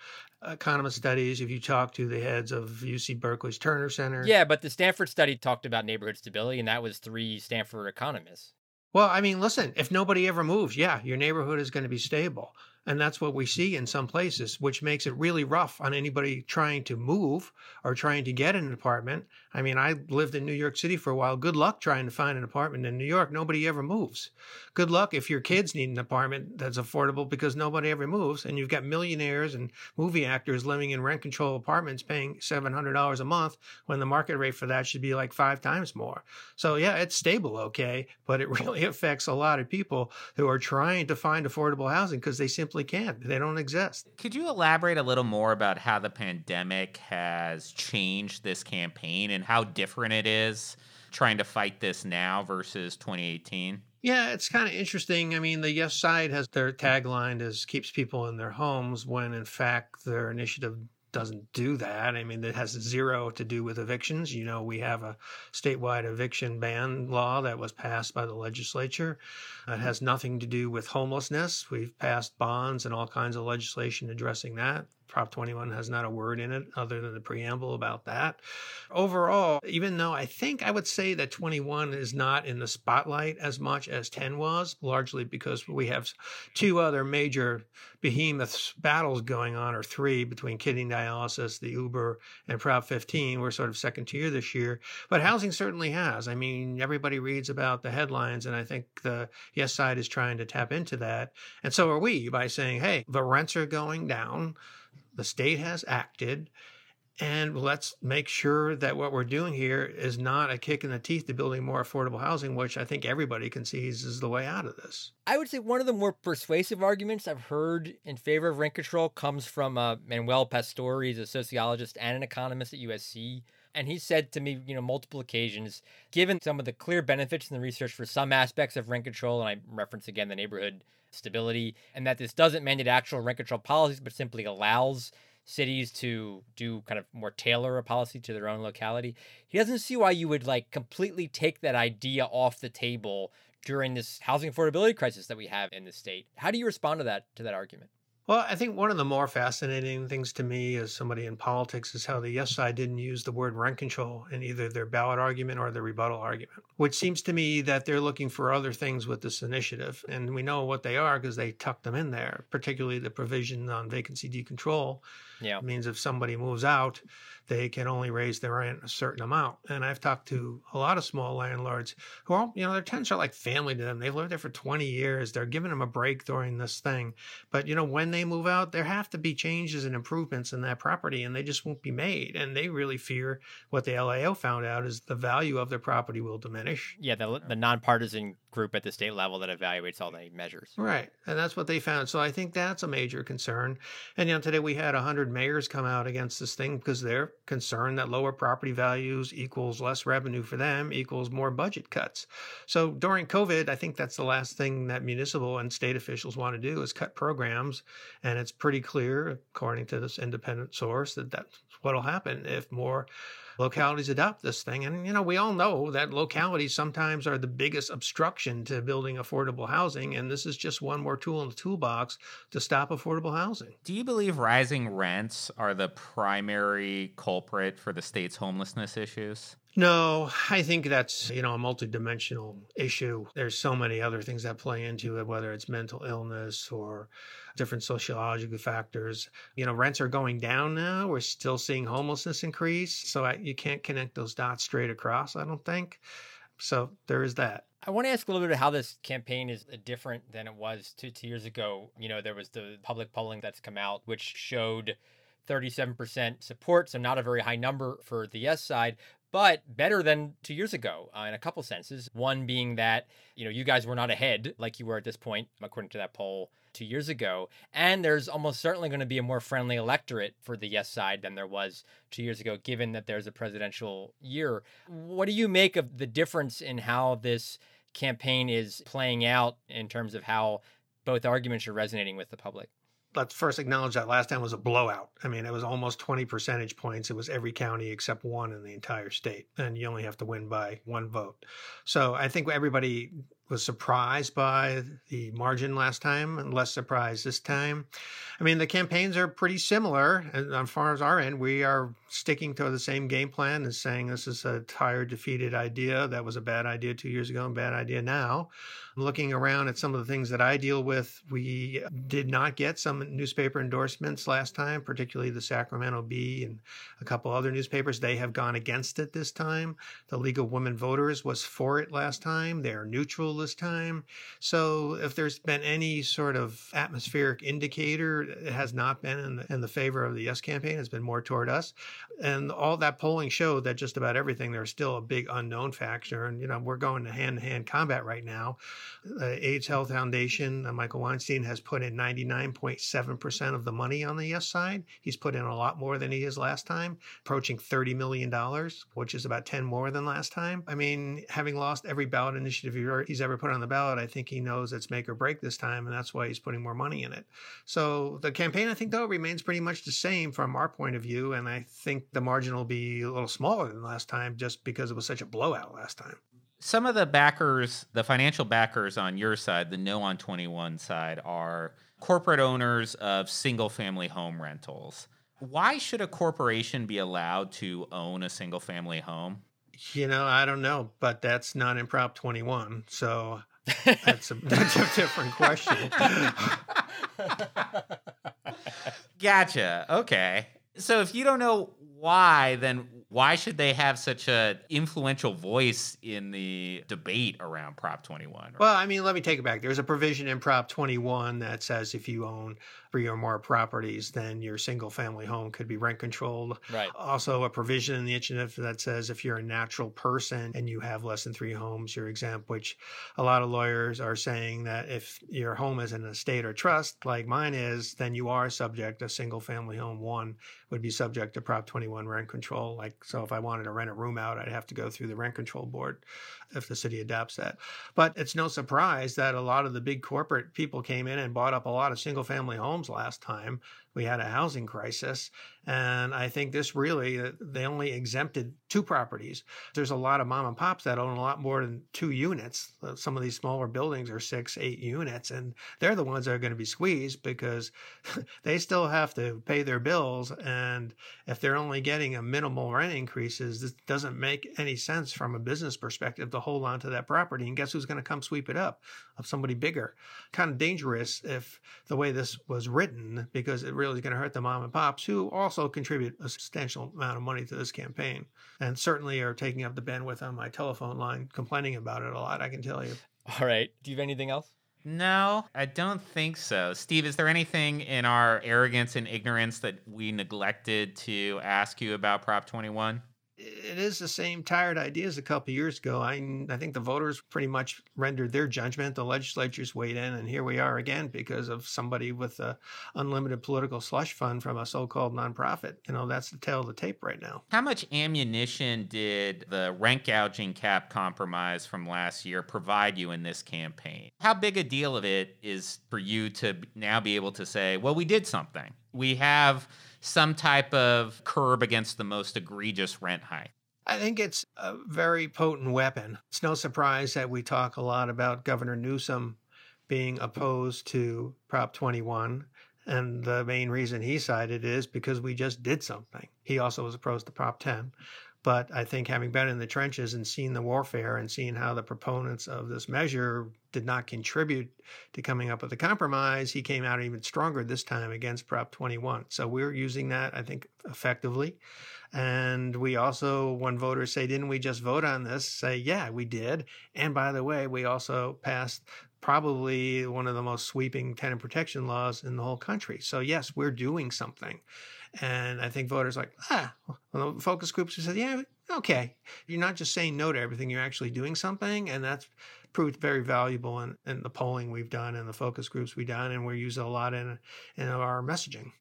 economist studies, if you talk to the heads of UC Berkeley's Terner Center. Yeah, but the Stanford study talked about neighborhood stability, and that was three Stanford economists. Well, I mean, listen, if nobody ever moves, yeah, your neighborhood is going to be stable. And that's what we see in some places, which makes it really rough on anybody trying to move or trying to get an apartment. I mean, I lived in New York City for a while. Good luck trying to find an apartment in New York. Nobody ever moves. Good luck if your kids need an apartment that's affordable because nobody ever moves. And you've got millionaires and movie actors living in rent control apartments paying $700 a month when the market rate for that should be like five times more. So, yeah, it's stable, okay, but it really affects a lot of people who are trying to find affordable housing because they simply can't. They don't exist. Could you elaborate a little more about how the pandemic has changed this campaign and how different it is trying to fight this now versus 2018? Yeah, it's kind of interesting. I mean, the Yes side has their tagline as keeps people in their homes when in fact their initiative doesn't do that. I mean, it has zero to do with evictions. You know, we have a statewide eviction ban law that was passed by the legislature. It mm-hmm. has nothing to do with homelessness. We've passed bonds and all kinds of legislation addressing that. Prop 21 has not a word in it other than the preamble about that. Overall, even though I think I would say that 21 is not in the spotlight as much as 10 was, largely because we have two other major behemoths battles going on, or three between kidney dialysis, the Uber, and Prop 15. We're sort of second tier this year, but housing certainly has. I mean, everybody reads about the headlines, and I think the Yes side is trying to tap into that. And so are we by saying, hey, the rents are going down the state has acted And let's make sure that what we're doing here is not a kick in the teeth to building more affordable housing, which I think everybody concedes is the way out of this. I would say one of the more persuasive arguments I've heard in favor of rent control comes from uh, Manuel Pastor. He's a sociologist and an economist at USC. And he said to me, you know, multiple occasions, given some of the clear benefits in the research for some aspects of rent control, and I reference again the neighborhood stability, and that this doesn't mandate actual rent control policies, but simply allows cities to do kind of more tailor a policy to their own locality. He doesn't see why you would like completely take that idea off the table during this housing affordability crisis that we have in the state. How do you respond to that to that argument? Well, I think one of the more fascinating things to me as somebody in politics is how the yes side didn't use the word rent control in either their ballot argument or their rebuttal argument, which seems to me that they're looking for other things with this initiative. And we know what they are because they tucked them in there, particularly the provision on vacancy decontrol. Yeah. It means if somebody moves out, they can only raise their rent a certain amount. And I've talked to a lot of small landlords who are, you know, their tenants are like family to them. They've lived there for 20 years. They're giving them a break during this thing. But, you know, when they move out, there have to be changes and improvements in that property and they just won't be made. And they really fear what the LAO found out is the value of their property will diminish. Yeah, the, the nonpartisan group at the state level that evaluates all the measures. Right. And that's what they found. So I think that's a major concern. And, you know, today we had 100 mayors come out against this thing because they're concerned that lower property values equals less revenue for them, equals more budget cuts. So during COVID, I think that's the last thing that municipal and state officials want to do is cut programs. And it's pretty clear, according to this independent source, that that's what'll happen if more localities adopt this thing. And, you know, we all know that localities sometimes are the biggest obstruction to building affordable housing. And this is just one more tool in the toolbox to stop affordable housing. Do you believe rising rents are the primary culprit for the state's homelessness issues? No, I think that's, you know, a multidimensional issue. There's so many other things that play into it, whether it's mental illness or different sociological factors. You know, rents are going down now. We're still seeing homelessness increase. So I, you can't connect those dots straight across, I don't think. So there is that. I want to ask a little bit of how this campaign is uh, different than it was two, two years ago. You know, there was the public polling that's come out, which showed 37% support, so not a very high number for the yes side, but better than two years ago uh, in a couple senses. One being that, you know, you guys were not ahead like you were at this point, according to that poll two years ago. And there's almost certainly going to be a more friendly electorate for the yes side than there was two years ago, given that there's a presidential year. What do you make of the difference in how this campaign is playing out in terms of how both arguments are resonating with the public? Let's first acknowledge that last time was a blowout. I mean, it was almost 20 percentage points. It was every county except one in the entire state. And you only have to win by one vote. So I think everybody was surprised by the margin last time and less surprised this time. I mean, the campaigns are pretty similar. And as far as our end, we are sticking to the same game plan and saying this is a tired, defeated idea. That was a bad idea two years ago and bad idea now. Looking around at some of the things that I deal with, we did not get some newspaper endorsements last time, particularly the Sacramento Bee and a couple other newspapers. They have gone against it this time. The League of Women Voters was for it last time. They are neutral this time. So if there's been any sort of atmospheric indicator, it has not been in the, in the favor of the yes campaign. It's been more toward us. And all that polling showed that just about everything, there's still a big unknown factor. And, you know, we're going to hand to hand combat right now. The AIDS Health Foundation, uh, Michael Weinstein has put in 99.7% of the money on the yes side. He's put in a lot more than he is last time, approaching $30 million, which is about 10 more than last time. I mean, having lost every ballot initiative he's ever put on the ballot, I think he knows it's make or break this time, and that's why he's putting more money in it. So the campaign, I think, though, remains pretty much the same from our point of view, and I think the margin will be a little smaller than last time just because it was such a blowout last time. Some of the backers, the financial backers on your side, the no on 21 side, are corporate owners of single family home rentals. Why should a corporation be allowed to own a single family home? You know, I don't know, but that's not in Prop 21. So that's a, that's a different question. gotcha. Okay. So if you don't know why, then why should they have such a influential voice in the debate around Prop 21? Well, I mean, let me take it back. There's a provision in Prop 21 that says if you own three or more properties, then your single family home could be rent controlled. Right. Also, a provision in the initiative that says if you're a natural person and you have less than three homes, you're exempt, which a lot of lawyers are saying that if your home is in a state or trust like mine is, then you are subject, a single family home one would be subject to Prop 21 rent control. Like, so if I wanted to rent a room out, I'd have to go through the rent control board if the city adopts that. But it's no surprise that a lot of the big corporate people came in and bought up a lot of single family homes last time we had a housing crisis. And I think this really, uh, they only exempted two properties. There's a lot of mom and pops that own a lot more than two units. Uh, some of these smaller buildings are six, eight units, and they're the ones that are going to be squeezed because they still have to pay their bills. And if they're only getting a minimal rent increases, this doesn't make any sense from a business perspective to hold on to that property. And guess who's going to come sweep it up? Of somebody bigger. Kind of dangerous if the way this was written, because it really is going to hurt the mom and pops who also contribute a substantial amount of money to this campaign and certainly are taking up the bandwidth on my telephone line, complaining about it a lot, I can tell you. All right. Do you have anything else? No, I don't think so. Steve, is there anything in our arrogance and ignorance that we neglected to ask you about Prop 21? It is the same tired ideas a couple years ago. I, I think the voters pretty much rendered their judgment. The legislatures weighed in, and here we are again because of somebody with a unlimited political slush fund from a so-called nonprofit. You know, that's the tale of the tape right now. How much ammunition did the rent gouging cap compromise from last year provide you in this campaign? How big a deal of it is for you to now be able to say, well, we did something? We have some type of curb against the most egregious rent hike. I think it's a very potent weapon. It's no surprise that we talk a lot about Governor Newsom being opposed to Prop 21. And the main reason he cited is because we just did something. He also was opposed to Prop 10. But I think having been in the trenches and seen the warfare and seeing how the proponents of this measure did not contribute to coming up with a compromise, he came out even stronger this time against Prop 21. So we're using that, I think, effectively. And we also, when voters say, didn't we just vote on this? Say, yeah, we did. And by the way, we also passed probably one of the most sweeping tenant protection laws in the whole country. So, yes, we're doing something. And I think voters like, ah, well, the focus groups said, yeah, okay. You're not just saying no to everything, you're actually doing something. And that's proved very valuable in, in the polling we've done and the focus groups we've done. And we're using a lot in, in our messaging.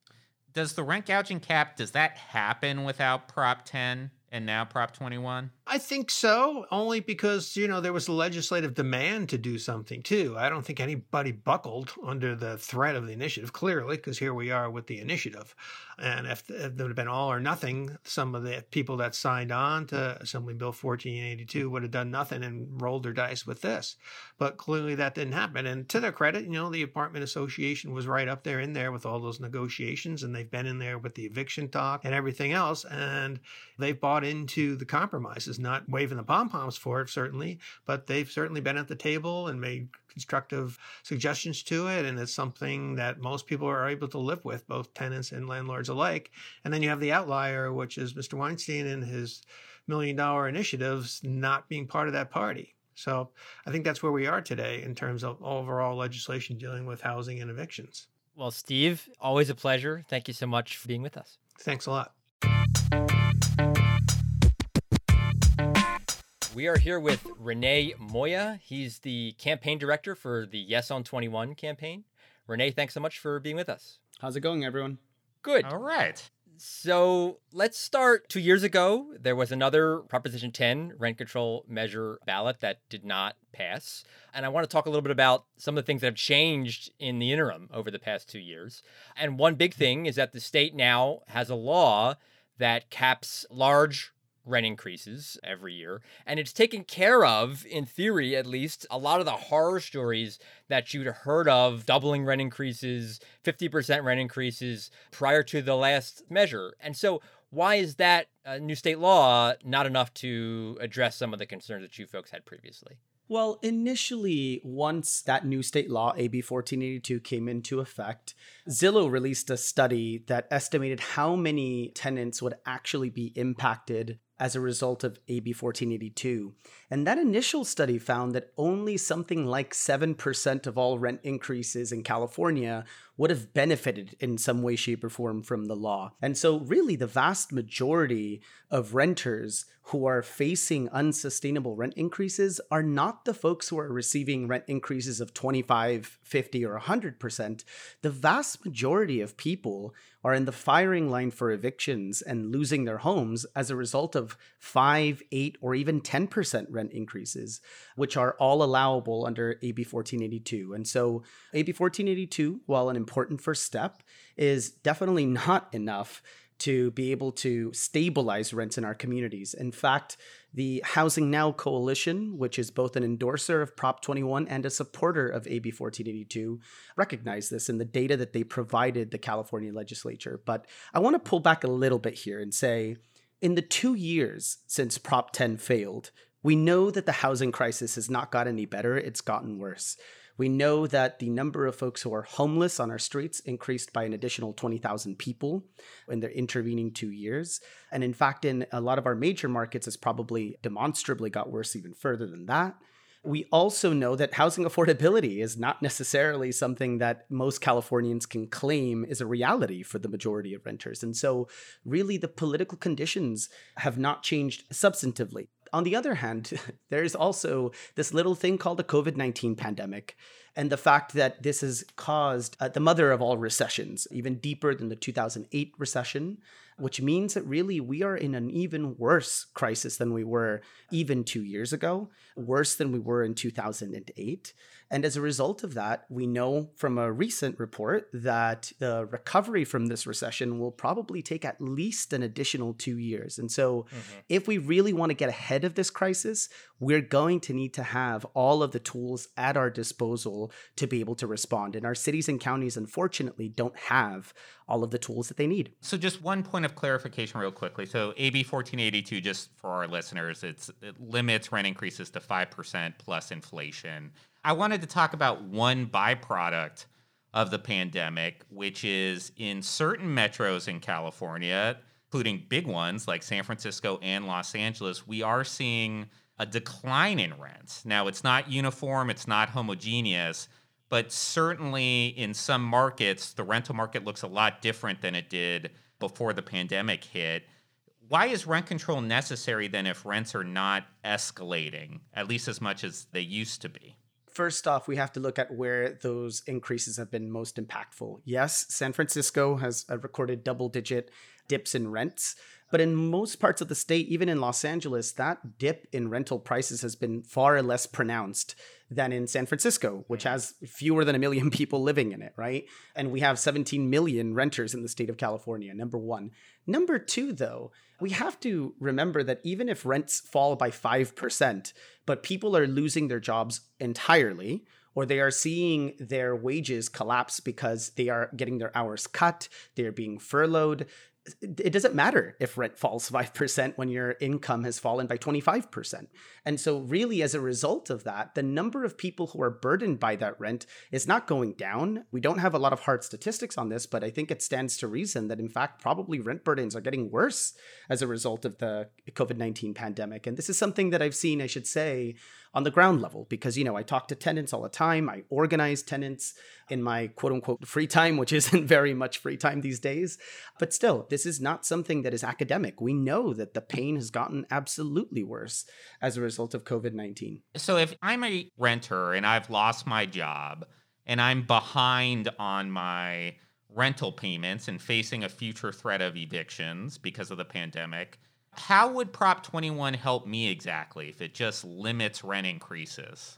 Does the rent gouging cap, does that happen without Prop 10? and now Prop 21? I think so, only because, you know, there was a legislative demand to do something too. I don't think anybody buckled under the threat of the initiative, clearly, because here we are with the initiative. And if, if there had been all or nothing, some of the people that signed on to Assembly Bill 1482 would have done nothing and rolled their dice with this. But clearly that didn't happen. And to their credit, you know, the Apartment Association was right up there in there with all those negotiations, and they've been in there with the eviction talk and everything else. And they've bought into the compromises, not waving the pom poms for it, certainly, but they've certainly been at the table and made constructive suggestions to it. And it's something that most people are able to live with, both tenants and landlords alike. And then you have the outlier, which is Mr. Weinstein and his million dollar initiatives not being part of that party. So I think that's where we are today in terms of overall legislation dealing with housing and evictions. Well, Steve, always a pleasure. Thank you so much for being with us. Thanks a lot. We are here with René Moya. He's the campaign director for the Yes on 21 campaign. René, thanks so much for being with us. How's it going, everyone? Good. All right. So let's start. Two years ago, there was another Proposition 10 rent control measure ballot that did not pass. And I want to talk a little bit about some of the things that have changed in the interim over the past two years. And one big thing is that the state now has a law that caps large rent increases every year. And it's taken care of, in theory at least, a lot of the horror stories that you'd heard of doubling rent increases, 50% rent increases prior to the last measure. And so, why is that uh, new state law not enough to address some of the concerns that you folks had previously? Well, initially, once that new state law, AB 1482, came into effect, Zillow released a study that estimated how many tenants would actually be impacted as a result of AB 1482. And that initial study found that only something like 7% of all rent increases in California would have benefited in some way, shape, or form from the law. And so, really, the vast majority of renters who are facing unsustainable rent increases are not the folks who are receiving rent increases of 25, 50, or 100%. The vast majority of people are in the firing line for evictions and losing their homes as a result of 5, 8, or even 10% rent increases, which are all allowable under AB 1482. And so, AB 1482, while an important first step, is definitely not enough to be able to stabilize rents in our communities. In fact, the Housing Now Coalition, which is both an endorser of Prop 21 and a supporter of AB 1482, recognize this in the data that they provided the California legislature. But I want to pull back a little bit here and say in the two years since Prop 10 failed, we know that the housing crisis has not got any better, it's gotten worse. We know that the number of folks who are homeless on our streets increased by an additional 20,000 people in the intervening two years. And in fact, in a lot of our major markets, it's probably demonstrably got worse even further than that. We also know that housing affordability is not necessarily something that most Californians can claim is a reality for the majority of renters. And so, really, the political conditions have not changed substantively. On the other hand, there's also this little thing called the COVID 19 pandemic, and the fact that this has caused uh, the mother of all recessions, even deeper than the 2008 recession, which means that really we are in an even worse crisis than we were even two years ago, worse than we were in 2008. And as a result of that, we know from a recent report that the recovery from this recession will probably take at least an additional two years. And so, mm-hmm. if we really want to get ahead of this crisis, we're going to need to have all of the tools at our disposal to be able to respond. And our cities and counties, unfortunately, don't have all of the tools that they need. So, just one point of clarification, real quickly. So, AB 1482, just for our listeners, it limits rent increases to 5% plus inflation. I wanted to talk about one byproduct of the pandemic, which is in certain metros in California, including big ones like San Francisco and Los Angeles, we are seeing a decline in rents. Now, it's not uniform, it's not homogeneous, but certainly in some markets, the rental market looks a lot different than it did before the pandemic hit. Why is rent control necessary then if rents are not escalating, at least as much as they used to be? First off, we have to look at where those increases have been most impactful. Yes, San Francisco has uh, recorded double digit dips in rents. But in most parts of the state, even in Los Angeles, that dip in rental prices has been far less pronounced than in San Francisco, which mm. has fewer than a million people living in it, right? And we have 17 million renters in the state of California, number one. Number two, though, we have to remember that even if rents fall by 5%, but people are losing their jobs entirely, or they are seeing their wages collapse because they are getting their hours cut, they're being furloughed, it doesn't matter if rent falls 5% when your income has fallen by 25%. And so, really, as a result of that, the number of people who are burdened by that rent is not going down. We don't have a lot of hard statistics on this, but I think it stands to reason that, in fact, probably rent burdens are getting worse as a result of the COVID 19 pandemic. And this is something that I've seen, I should say, on the ground level because, you know, I talk to tenants all the time. I organize tenants in my quote unquote free time, which isn't very much free time these days. But still, this is not something that is academic. We know that the pain has gotten absolutely worse as a result of COVID 19. So if I'm a renter and I've lost my job and I'm behind on my rental payments and facing a future threat of evictions because of the pandemic, how would Prop 21 help me exactly if it just limits rent increases?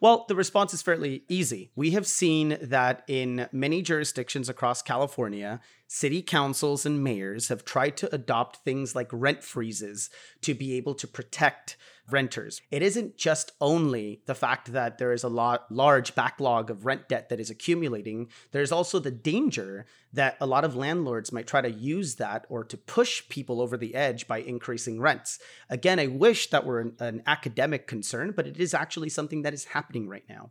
Well, the response is fairly easy. We have seen that in many jurisdictions across California, city councils and mayors have tried to adopt things like rent freezes to be able to protect renters. It isn't just only the fact that there is a lot large backlog of rent debt that is accumulating. There's also the danger that a lot of landlords might try to use that or to push people over the edge by increasing rents. Again, I wish that were an, an academic concern, but it is actually something that is happening right now.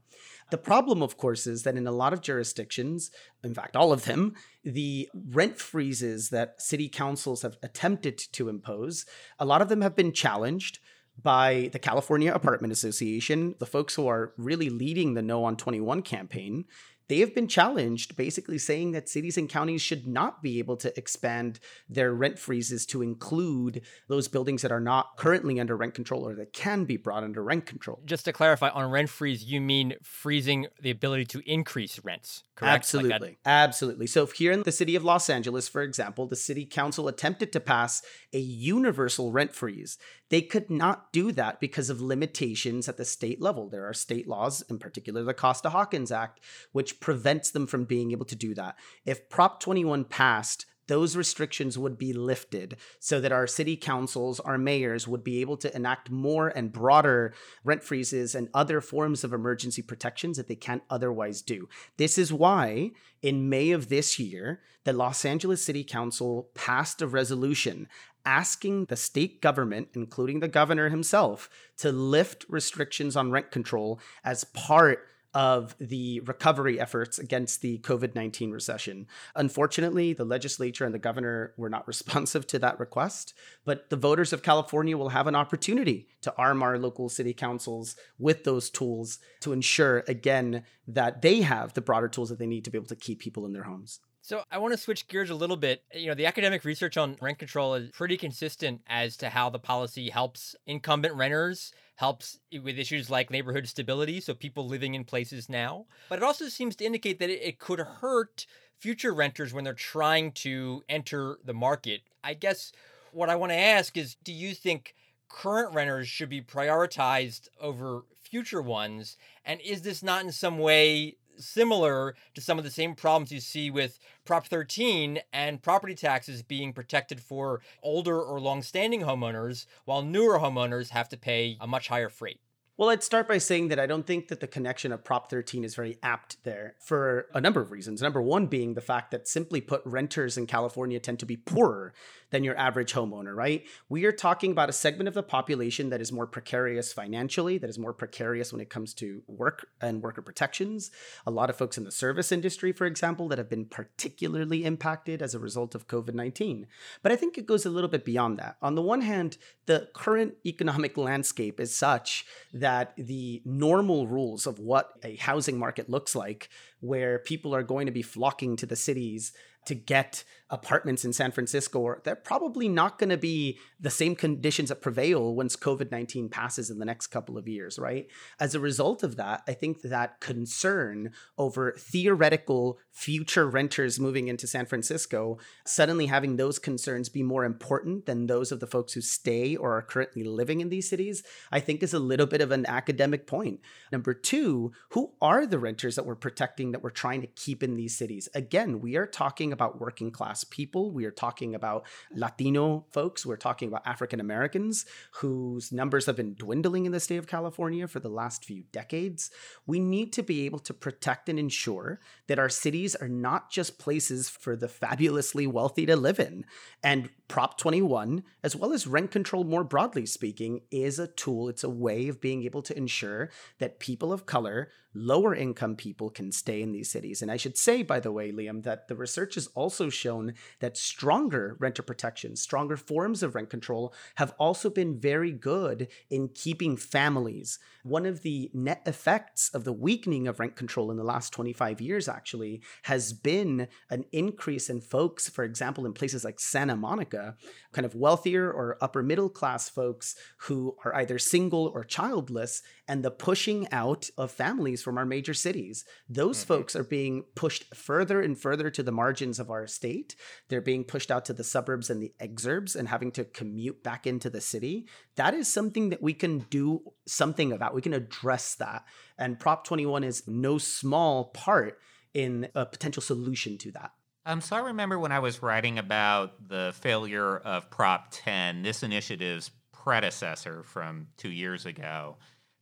The problem, of course, is that in a lot of jurisdictions, in fact, all of them, the rent freezes that city councils have attempted to impose, a lot of them have been challenged by the California Apartment Association, the folks who are really leading the No on 21 campaign they have been challenged, basically saying that cities and counties should not be able to expand their rent freezes to include those buildings that are not currently under rent control or that can be brought under rent control. Just to clarify, on rent freeze, you mean freezing the ability to increase rents, correct? Absolutely. Like Absolutely. So, here in the city of Los Angeles, for example, the city council attempted to pass a universal rent freeze. They could not do that because of limitations at the state level. There are state laws, in particular the Costa Hawkins Act, which prevents them from being able to do that. If Prop 21 passed, those restrictions would be lifted so that our city councils, our mayors would be able to enact more and broader rent freezes and other forms of emergency protections that they can't otherwise do. This is why in May of this year, the Los Angeles City Council passed a resolution asking the state government, including the governor himself, to lift restrictions on rent control as part of the recovery efforts against the COVID 19 recession. Unfortunately, the legislature and the governor were not responsive to that request, but the voters of California will have an opportunity to arm our local city councils with those tools to ensure, again, that they have the broader tools that they need to be able to keep people in their homes. So I want to switch gears a little bit. You know, the academic research on rent control is pretty consistent as to how the policy helps incumbent renters, helps with issues like neighborhood stability, so people living in places now. But it also seems to indicate that it could hurt future renters when they're trying to enter the market. I guess what I want to ask is do you think current renters should be prioritized over future ones? And is this not in some way similar to some of the same problems you see with Prop 13 and property taxes being protected for older or long-standing homeowners, while newer homeowners have to pay a much higher freight. Well, I'd start by saying that I don't think that the connection of Prop 13 is very apt there for a number of reasons. Number one being the fact that, simply put, renters in California tend to be poorer than your average homeowner, right? We are talking about a segment of the population that is more precarious financially, that is more precarious when it comes to work and worker protections. A lot of folks in the service industry, for example, that have been particularly impacted as a result of COVID 19. But I think it goes a little bit beyond that. On the one hand, the current economic landscape is such that the normal rules of what a housing market looks like, where people are going to be flocking to the cities to get apartments in San Francisco, they're probably not going to be the same conditions that prevail once COVID 19 passes in the next couple of years, right? As a result of that, I think that concern over theoretical future renters moving into San Francisco, suddenly having those concerns be more important than those of the folks who stay or are currently living in these cities, I think is a little bit of an academic point. Number two, who are the renters that we're protecting that we're trying to keep in these cities? Again, we are talking about working class people. We are talking about Latino folks. We're talking about African Americans whose numbers have been dwindling in the state of California for the last few decades. We need to be able to protect and ensure that our cities are not just places for the fabulously wealthy to live in. And Prop 21, as well as rent control more broadly speaking, is a tool, it's a way of being able to ensure that people of color, lower income people can stay in these cities. And I should say, by the way, Liam, that the research has also shown that stronger renter protections, stronger forms of rent control have also been very good in keeping families. One of the net effects of the weakening of rent control in the last 25 years, actually, has been an increase in folks, for example, in places like Santa Monica kind of wealthier or upper middle class folks who are either single or childless, and the pushing out of families from our major cities. Those mm-hmm. folks are being pushed further and further to the margins of our state. They're being pushed out to the suburbs and the exurbs and having to commute back into the city. That is something that we can do something about. We can address that. And Prop 21 is no small part in a potential solution to that. Um, so I remember when I was writing about the failure of Prop 10, this initiative's predecessor from two years ago,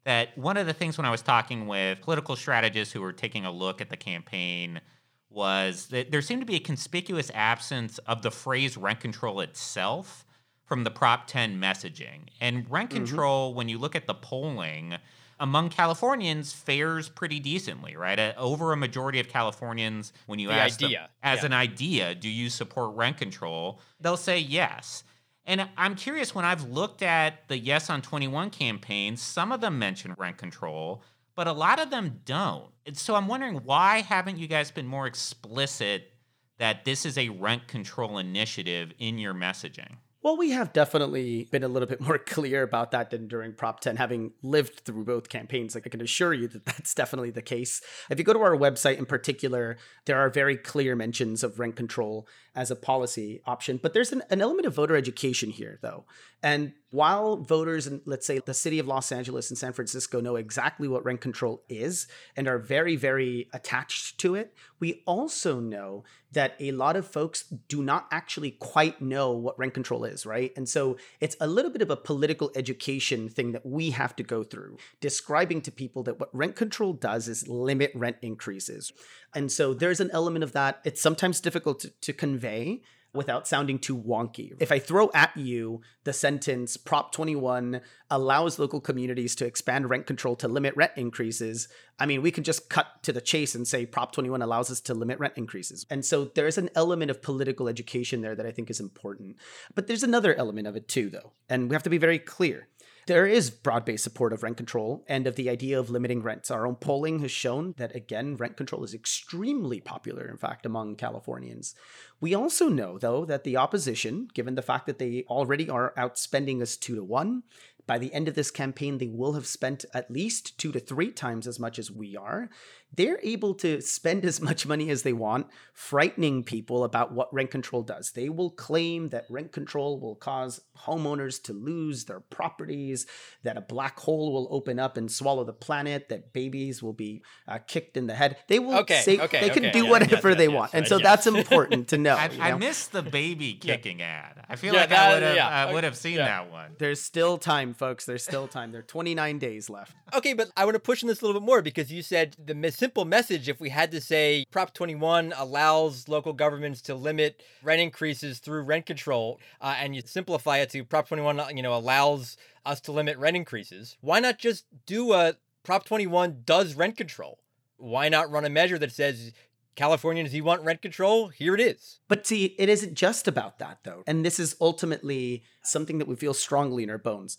that one of the things when I was talking with political strategists who were taking a look at the campaign was that there seemed to be a conspicuous absence of the phrase rent control itself from the Prop 10 messaging. And rent mm-hmm. control, when you look at the polling, among Californians fares pretty decently, right? Uh, over a majority of Californians, when you The ask them as yeah. an idea, do you support rent control? They'll say yes. And I'm curious when I've looked at the Yes on 21 campaigns, some of them mention rent control, but a lot of them don't. And so I'm wondering why haven't you guys been more explicit that this is a rent control initiative in your messaging? Well, we have definitely been a little bit more clear about that than during Prop 10, having lived through both campaigns. Like, I can assure you that that's definitely the case. If you go to our website in particular, there are very clear mentions of rent control as a policy option. But there's an, an element of voter education here, though. And while voters in, let's say, the city of Los Angeles and San Francisco know exactly what rent control is and are very, very attached to it, we also know that a lot of folks do not actually quite know what rent control is, right? And so it's a little bit of a political education thing that we have to go through, describing to people that what rent control does is limit rent increases. And so there's an element of that. It's sometimes difficult to, to convey without sounding too wonky. If I throw at you the sentence Prop 21 allows local communities to expand rent control to limit rent increases, I mean, we can just cut to the chase and say Prop 21 allows us to limit rent increases. And so there's an element of political education there that I think is important. But there's another element of it too, though. And we have to be very clear. There is broad based support of rent control and of the idea of limiting rents. Our own polling has shown that, again, rent control is extremely popular, in fact, among Californians. We also know, though, that the opposition, given the fact that they already are outspending us two to one, by the end of this campaign, they will have spent at least two to three times as much as we are. They're able to spend as much money as they want, frightening people about what rent control does. They will claim that rent control will cause homeowners to lose their properties, that a black hole will open up and swallow the planet, that babies will be uh, kicked in the head. They will Okay, say okay, they can okay, do yes, whatever yes, they yes, want. And so yes. that's important to know. I, you I missed the baby kicking ad. I feel Yeah, like that- I would have yeah, I okay, would have seen yeah. that one. There's still time, folks. There's still time. There are 29 days left. Okay, but I want to push on this a little bit more because you said the mi- simple message, if we had to say Prop 21 allows local governments to limit rent increases through rent control, uh, and you simplify it to Prop 21, uh, you know, allows us to limit rent increases, why not just do a Prop 21 does rent control? Why not run a measure that says, Californians, you want rent control? Here it is. But see, it isn't just about that, though. And this is ultimately something that we feel strongly in our bones.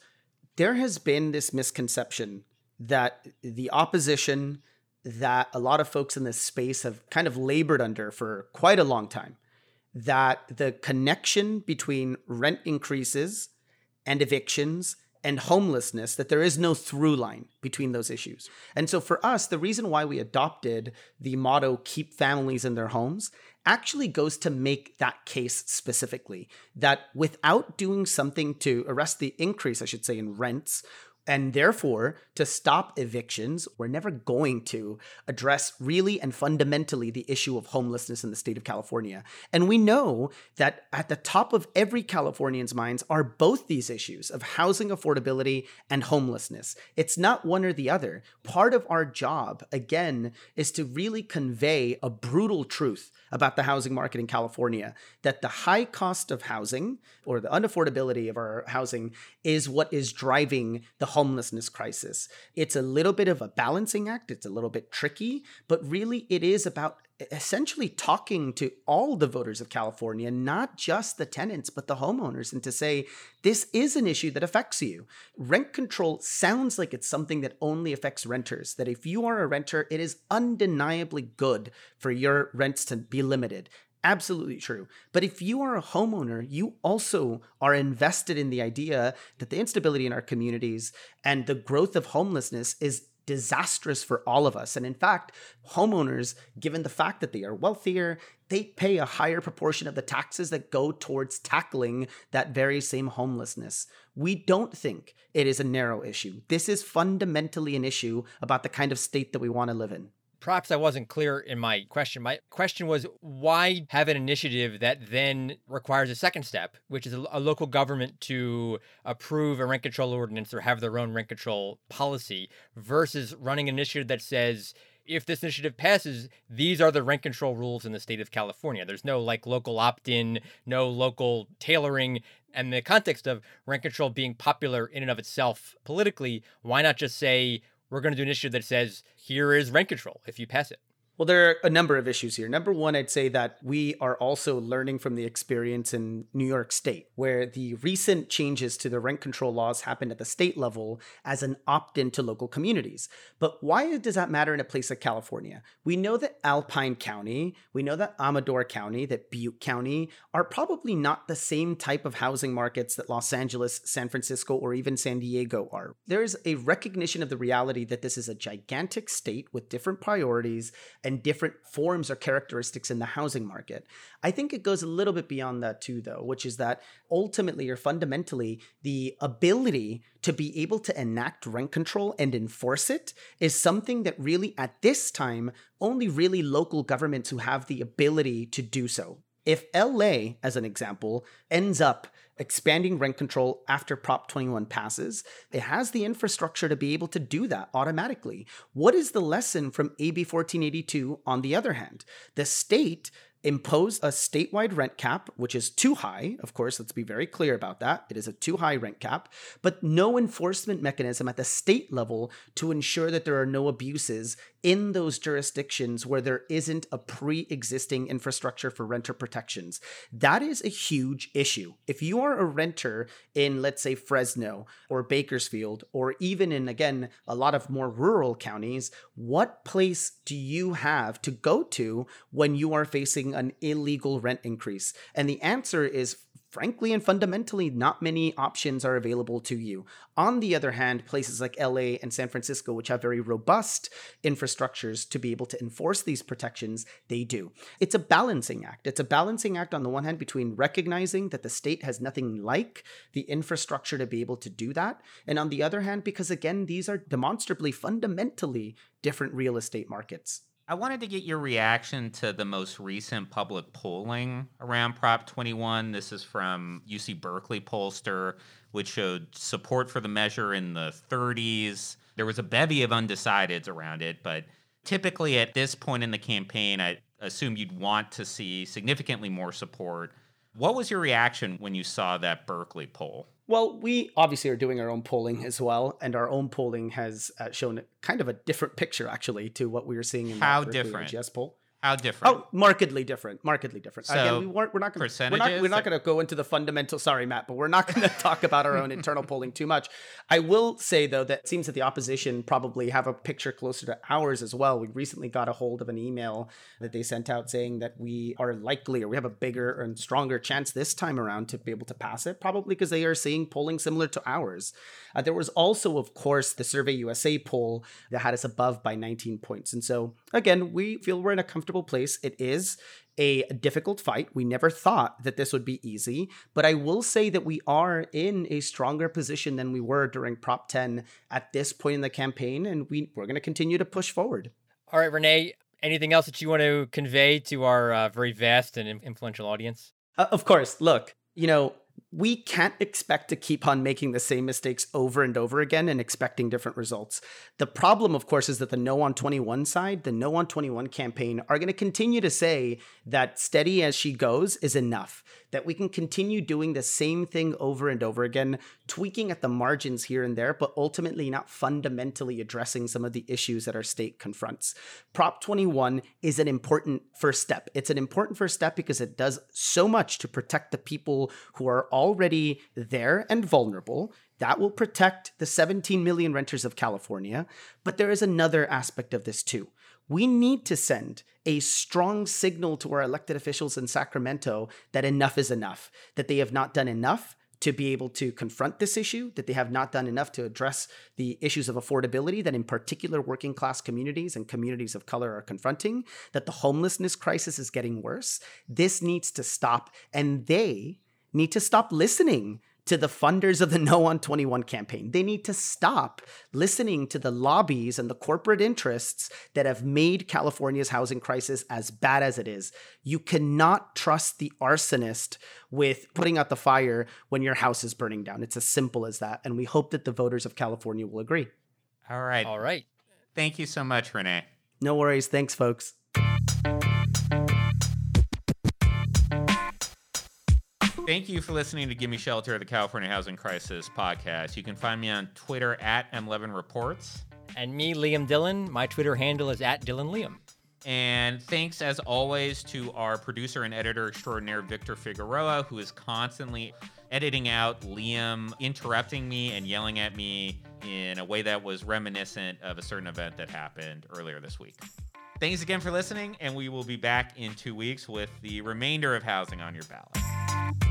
There has been this misconception that the opposition, that a lot of folks in this space have kind of labored under for quite a long time, that the connection between rent increases and evictions and homelessness that there is no through line between those issues. And so for us, the reason why we adopted the motto keep families in their homes actually goes to make that case specifically that without doing something to arrest the increase, I should say, in rents and therefore, to stop evictions, we're never going to address really and fundamentally the issue of homelessness in the state of California. And we know that at the top of every Californian's minds are both these issues of housing affordability and homelessness. It's not one or the other. Part of our job, again, is to really convey a brutal truth about the housing market in California that the high cost of housing or the unaffordability of our housing is what is driving the homelessness crisis. It's a little bit of a balancing act, it's a little bit tricky, but really it is about essentially talking to all the voters of California, not just the tenants, but the homeowners, and to say, this is an issue that affects you. Rent control sounds like it's something that only affects renters, that if you are a renter, it is undeniably good for your rents to be limited. Absolutely true. But if you are a homeowner, you also are invested in the idea that the instability in our communities and the growth of homelessness is disastrous for all of us. And in fact, homeowners, given the fact that they are wealthier, they pay a higher proportion of the taxes that go towards tackling that very same homelessness. We don't think it is a narrow issue. This is fundamentally an issue about the kind of state that we want to live in perhaps I wasn't clear in my question. My question was why have an initiative that then requires a second step, which is a, a, local government to approve a rent control ordinance or have their own rent control policy versus running an initiative that says, if this initiative passes, these are the rent control rules in the state of California. There's no like local opt in, no local tailoring. And the context of rent control being popular in and of itself politically, why not just say, we're going to do an initiative that says here is rent control if you pass it. Well, there are a number of issues here. Number one, I'd say that we are also learning from the experience in New York State, where the recent changes to the rent control laws happened at the state level as an opt in to local communities. But why does that matter in a place like California? We know that Alpine County, we know that Amador County, that Butte County are probably not the same type of housing markets that Los Angeles, San Francisco, or even San Diego are. There's a recognition of the reality that this is a gigantic state with different priorities and different forms or characteristics in the housing market. I think it goes a little bit beyond that too, though, which is that ultimately or fundamentally, the ability to be able to enact rent control and enforce it is something that really, at this time, only really local governments who have the ability to do so. If LA, as an example, ends up expanding rent control after Prop 21 passes, it has the infrastructure to be able to do that automatically. What is the lesson from AB 1482 on the other hand? The state imposed a statewide rent cap, which is too high. Of course, let's be very clear about that. It is a too high rent cap, but no enforcement mechanism at the state level to ensure that there are no abuses in those jurisdictions where there isn't a pre existing infrastructure for renter protections. That is a huge issue. If you are a renter in, let's say, Fresno or Bakersfield, or even in, again, a lot of more rural counties, what place do you have to go to when you are facing an illegal rent increase? And the answer is frankly and fundamentally, not many options are available to you. On the other hand, places like LA and San Francisco, which have very robust infrastructures to be able to enforce these protections, they do. It's a balancing act. It's a balancing act on the one hand between recognizing that the state has nothing like the infrastructure to be able to do that, and on the other hand, because again, these are demonstrably fundamentally different real estate markets. I wanted to get your reaction to the most recent public polling around Prop 21. This is from UC Berkeley pollster, which showed support for the measure in the 30s. There was a bevy of undecideds around it, but typically at this point in the campaign, I assume you'd want to see significantly more support. What was your reaction when you saw that Berkeley poll? Well, we obviously are doing our own polling as well, and our own polling has uh, shown kind of a different picture actually to what we were seeing in How Berkeley different? IGS poll. How different? Oh, markedly different. Markedly different. So, Again, we weren't. We're not going. We're not. We're not going to go into the fundamental. Sorry, Matt, but we're not going to talk about our own internal polling too much. I will say though that it seems that the opposition probably have a picture closer to ours as well. We recently got a hold of an email that they sent out saying that we are likely, or we have a bigger and stronger chance this time around to be able to pass it. Probably because they are seeing polling similar to ours. Uh, there was also, of course, the Survey USA poll that had us above by 19 points. And so, again, we feel we're in a comfortable place. It is a difficult fight. We never thought that this would be easy, but I will say that we are in a stronger position than we were during Prop 10 at this point in the campaign, and we, we're going to continue to push forward. All right, René, anything else that you want to convey to our uh, very vast and influential audience? Uh, of course, look, you know, we can't expect to keep on making the same mistakes over and over again and expecting different results. The problem, of course, is that the No on 21 side, the No on 21 campaign, are going to continue to say that steady as she goes is enough, that we can continue doing the same thing over and over again, tweaking at the margins here and there, but ultimately not fundamentally addressing some of the issues that our state confronts. Prop 21 is an important first step. It's an important first step because it does so much to protect the people who are already there and vulnerable. That will protect the 17 million renters of California. But there is another aspect of this too. We need to send a strong signal to our elected officials in Sacramento that enough is enough, that they have not done enough to be able to confront this issue, that they have not done enough to address the issues of affordability that, in particular, working class communities and communities of color are confronting, that the homelessness crisis is getting worse. This needs to stop, and they need to stop listening to the funders of the No on 21 campaign. They need to stop listening to the lobbies and the corporate interests that have made California's housing crisis as bad as it is. You cannot trust the arsonist with putting out the fire when your house is burning down. It's as simple as that. And we hope that the voters of California will agree. All right. All right. Thank you so much, René. No worries. Thanks, folks. Thank you for listening to Gimme Shelter, the California Housing Crisis podcast. You can find me on Twitter at M11Reports. And me, Liam Dillon. My Twitter handle is at Dillon Liam. And thanks, as always, to our producer and editor extraordinaire, Victor Figueroa, who is constantly editing out Liam interrupting me and yelling at me in a way that was reminiscent of a certain event that happened earlier this week. Thanks again for listening, and we will be back in two weeks with the remainder of Housing on Your Ballot.